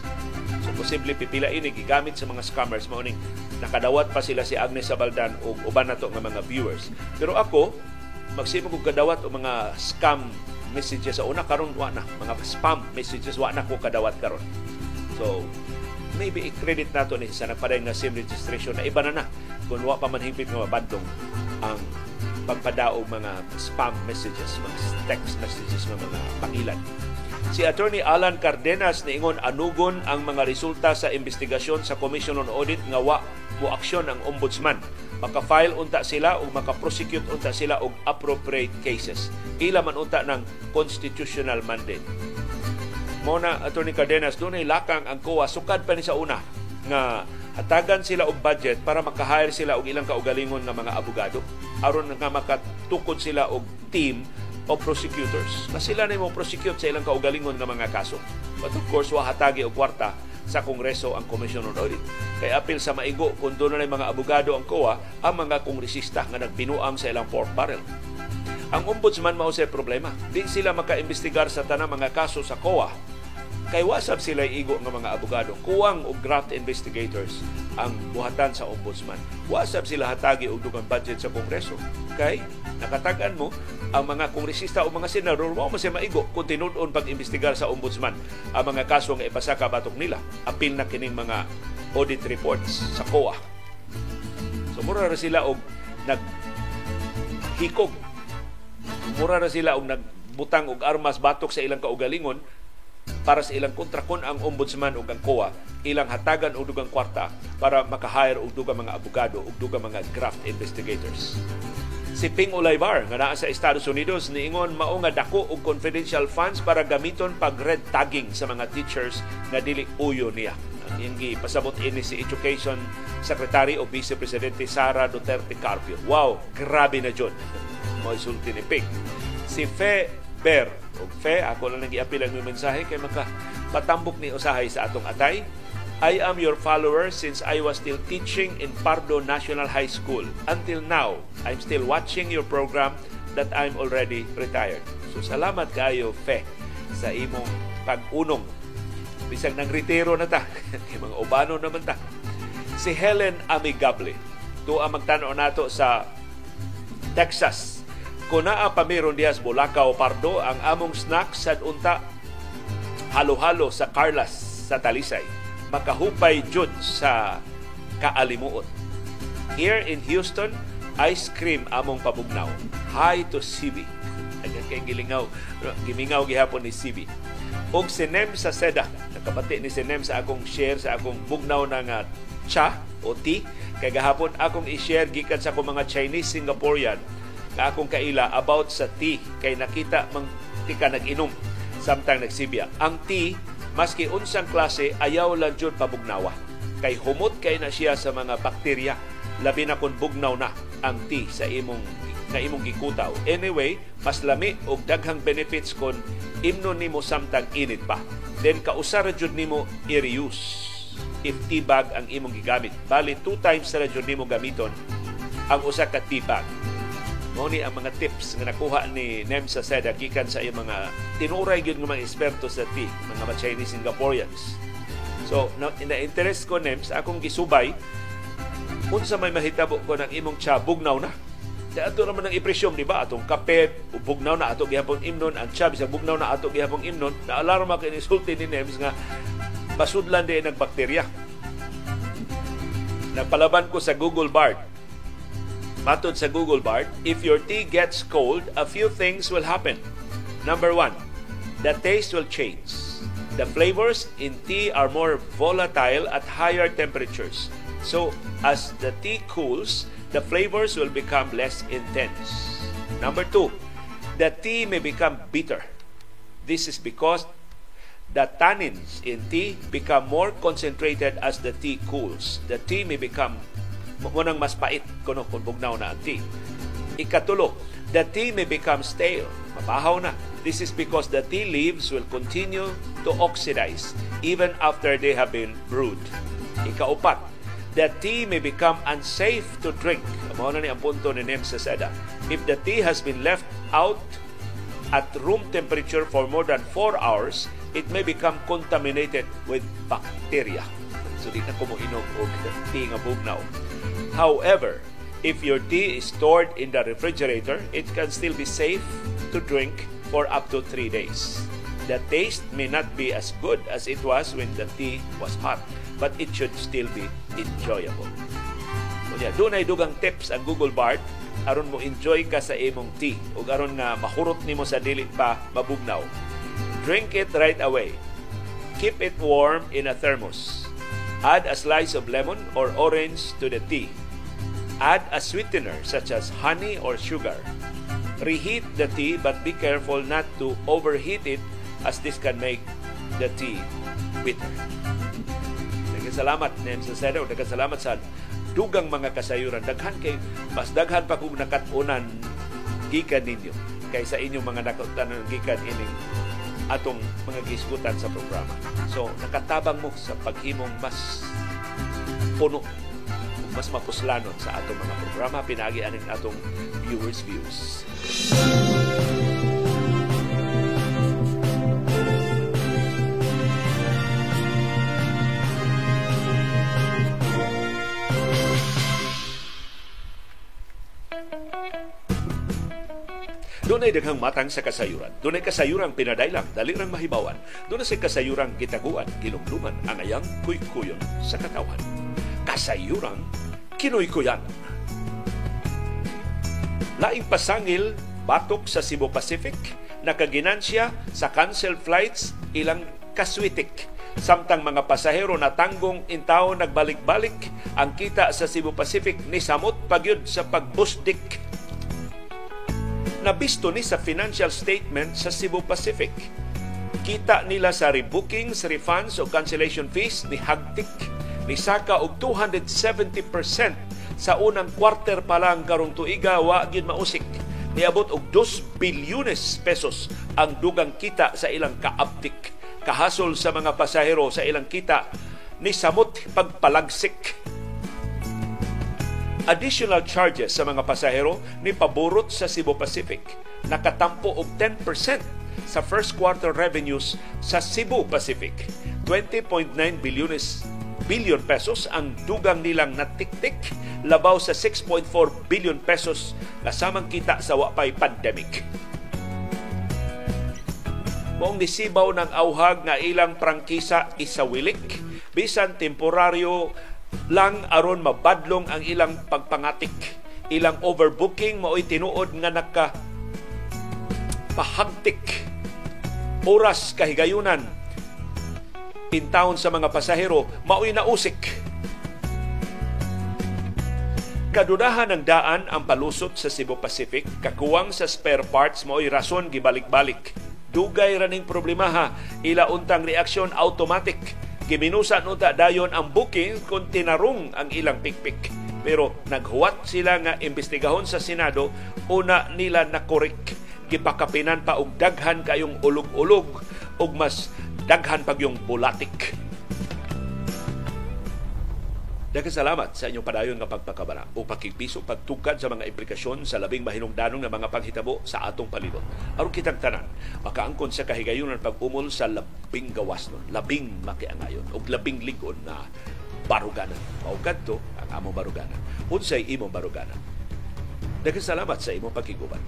So posible pipila ini gigamit sa mga scammers mao ning nakadawat pa sila si Agnes Sabaldan o uban nato nga mga viewers. Pero ako magsimo kog kadawat o mga scam messages sa una karon wa na mga spam messages wa na ko kadawat karon. So maybe i-credit nato ni sa nagpaday nga SIM registration na iba na na kung wa pa man higpit nga mabandong ang pagpadaog mga spam messages, mga text messages ng mga pangilan. Si Attorney Alan Cardenas niingon anugon ang mga resulta sa investigasyon sa Commission on Audit nga wa mo aksyon ang ombudsman. Maka-file unta sila o maka-prosecute unta sila og appropriate cases. Ila man unta ng constitutional mandate. Mona Attorney Cardenas doon ay lakang ang COA sukad pa ni sa una nga hatagan sila og budget para makahire sila og ilang kaugalingon nga mga abogado aron nga makatukod sila og team o prosecutors na sila na mo prosecute sa ilang kaugalingon nga mga kaso. But of course, wa hatagi og kwarta sa Kongreso ang Commission on Audit. Kay apil sa maigo kung doon na mga abogado ang COA ang mga kongresista nga nagbinuang sa ilang pork barrel. Ang ombudsman mao sa problema. Di sila makaimbestigar sa tanang mga kaso sa COA Kay wasab sila igo nga mga abogado. Kuwang og graft investigators ang buhatan sa ombudsman. Wasab sila hatagi og dugang budget sa kongreso. Kay nakatagan mo ang mga kongresista o mga senador mo mas maigo kung tinud-on pag-imbestigar sa ombudsman ang mga kaso nga ipasaka batok nila. Apil na kining mga audit reports sa COA. So mura sila og naghikog mura na sila og nagbutang og armas batok sa ilang kaugalingon para sa ilang kontra kon ang ombudsman ug ang COA ilang hatagan og dugang kwarta para makahire og dugang mga abogado ug dugang mga graft investigators. Si Ping Olaybar nga naa sa Estados Unidos niingon mao nga dako og confidential funds para gamiton pag red tagging sa mga teachers nga dili uyo niya. Ang iyang pasabot ini si Education Secretary o Vice Presidente Sara Duterte Carpio. Wow, grabe na jud. Mo isulti ni Ping. Si Fe Ber ug fe ako lang nang giapil ang mensahe kay maka patambok ni usahay sa atong atay I am your follower since I was still teaching in Pardo National High School. Until now, I'm still watching your program that I'm already retired. So salamat kayo, Fe, sa imong pag-unong. Bisag nang retiro na ta. mga ubano naman ta. Si Helen Amigable. To ang magtanaw nato sa Texas Kuna Pamiron Diaz Bolacao Pardo ang among snack sa unta halo-halo sa Carlas sa Talisay. Makahupay jud sa kaalimuot. Here in Houston, ice cream among pabugnaw. Hi to CB. Ayan kay gilingaw, gimingaw gihapon ni CB. Og sinem sa Seda, nakabati ni sinem sa akong share sa akong bugnaw na nga cha o tea. Kay gahapon akong i-share gikan sa akong mga Chinese Singaporean na akong kaila about sa tea kay nakita mang tika nag-inom samtang nagsibya. Ang tea maski unsang klase ayaw lang jud pabugnawa kay humot kay na siya sa mga bakterya labi na kung bugnaw na ang tea sa imong na imong gikutaw. Anyway, mas lami og daghang benefits kon imnon nimo samtang init pa. Then kausar jud nimo i-reuse if tea bag ang imong gigamit. Bali, two times sa jud nimo gamiton ang usa ka tea bag Mao ni ang mga tips nga nakuha ni Nem sa Seda gikan sa iyang mga tinuray gyud nga mga eksperto sa tea, mga mga Chinese Singaporeans. So, na, the interest ko Nem sa akong gisubay unsa may mahitabo ko ng imong cha bugnaw na. Kaya ato naman ang ipresyong, di ba? Atong kape, bugnaw na ato gihapon imnon, ang cha, bisag bugnaw na ato gihapon imnon, na alarma kay insulti ni Nems nga masudlan din ng bakterya. Nagpalaban ko sa Google Bard Matod sa Google Bard, if your tea gets cold, a few things will happen. Number one, the taste will change. The flavors in tea are more volatile at higher temperatures. So, as the tea cools, the flavors will become less intense. Number two, the tea may become bitter. This is because the tannins in tea become more concentrated as the tea cools. The tea may become mo nang mas pait kuno kung bugnaw na ang tea. Ikatulo, the tea may become stale. Mabahaw na. This is because the tea leaves will continue to oxidize even after they have been brewed. Ikaupat, the tea may become unsafe to drink. Mao na ni ang punto ni Nem Seda. If the tea has been left out at room temperature for more than 4 hours, it may become contaminated with bacteria. So di na ko mo inog og tea nga bugnaw. However, if your tea is stored in the refrigerator, it can still be safe to drink for up to 3 days. The taste may not be as good as it was when the tea was hot, but it should still be enjoyable. Kunya, doon ay dugang tips ang Google Bard aron mo enjoy ka sa imong tea ug aron nga mahurot nimo sa dili pa mabugnaw. Drink it right away. Keep it warm in a thermos. Add a slice of lemon or orange to the tea Add a sweetener such as honey or sugar. Reheat the tea but be careful not to overheat it as this can make the tea bitter. Nagkasalamat nem sa Sedo, nagkasalamat sa dugang mga kasayuran. Daghan kay mas daghan pa kung nakatunan gikan ninyo kaysa inyong mga nakatunan gikan ining atong mga giskutan sa programa. So, nakatabang mo sa paghimong mas puno mas mapuslanon sa atong mga programa pinagi aning atong viewers views. Doon ay daghang matang sa kasayuran. Doon ay kasayurang pinadailang, dali rang mahibawan. Doon ay kasayurang gitaguan, kilumluman, ang ayang kuykuyon sa katawan. Kasayurang Kinoy ko yan. Laing pasangil batok sa Cebu Pacific, nakaginansya sa cancel flights ilang kaswitik. Samtang mga pasahero na tanggong intaw nagbalik-balik, ang kita sa Cebu Pacific ni samot pagyud sa pagbusdik. Nabisto ni sa financial statement sa Cebu Pacific. Kita nila sa rebookings, refunds o cancellation fees ni hagtik ni saka og 270% sa unang quarter pa lang karong tuiga wa gyud mausik. Niabot og 2 bilyones pesos ang dugang kita sa ilang kaaptik kahasol sa mga pasahero sa ilang kita ni samot pagpalagsik. Additional charges sa mga pasahero ni paborot sa Cebu Pacific. Nakatampo og 10% sa first quarter revenues sa Cebu Pacific. 20.9 bilyones billion pesos ang dugang nilang natiktik labaw sa 6.4 billion pesos na samang kita sa wapay pandemic. Moong nisibaw ng auhag nga ilang prangkisa isawilik bisan temporaryo lang aron mabadlong ang ilang pagpangatik. Ilang overbooking mao'y tinuod nga naka pahagtik oras kahigayunan intawon sa mga pasahero mao'y nausik. Kadudahan ng daan ang palusot sa Cebu Pacific, kakuwang sa spare parts mao'y rason gibalik-balik. Dugay raning problemaha, ila untang reaksyon automatic. Giminusa unta dayon ang booking kung tinarong ang ilang pikpik. Pero naghuwat sila nga imbestigahon sa Senado, una nila na korek. Gipakapinan pa og daghan kayong ulog-ulog ug mas daghan pag yung bulatik. Daghang salamat sa inyong padayon nga pagpakabara o pakipiso pagtukad sa mga implikasyon sa labing mahinungdanong nga mga panghitabo sa atong palibot. Aron kitang tanan, makaangkon sa kahigayunan pag-umol sa labing gawas nun, labing makiangayon o labing ligon na baruganan. Maugad to ang among baruganan. Unsay imong baruganan. Daghang salamat sa imong pagkiguban.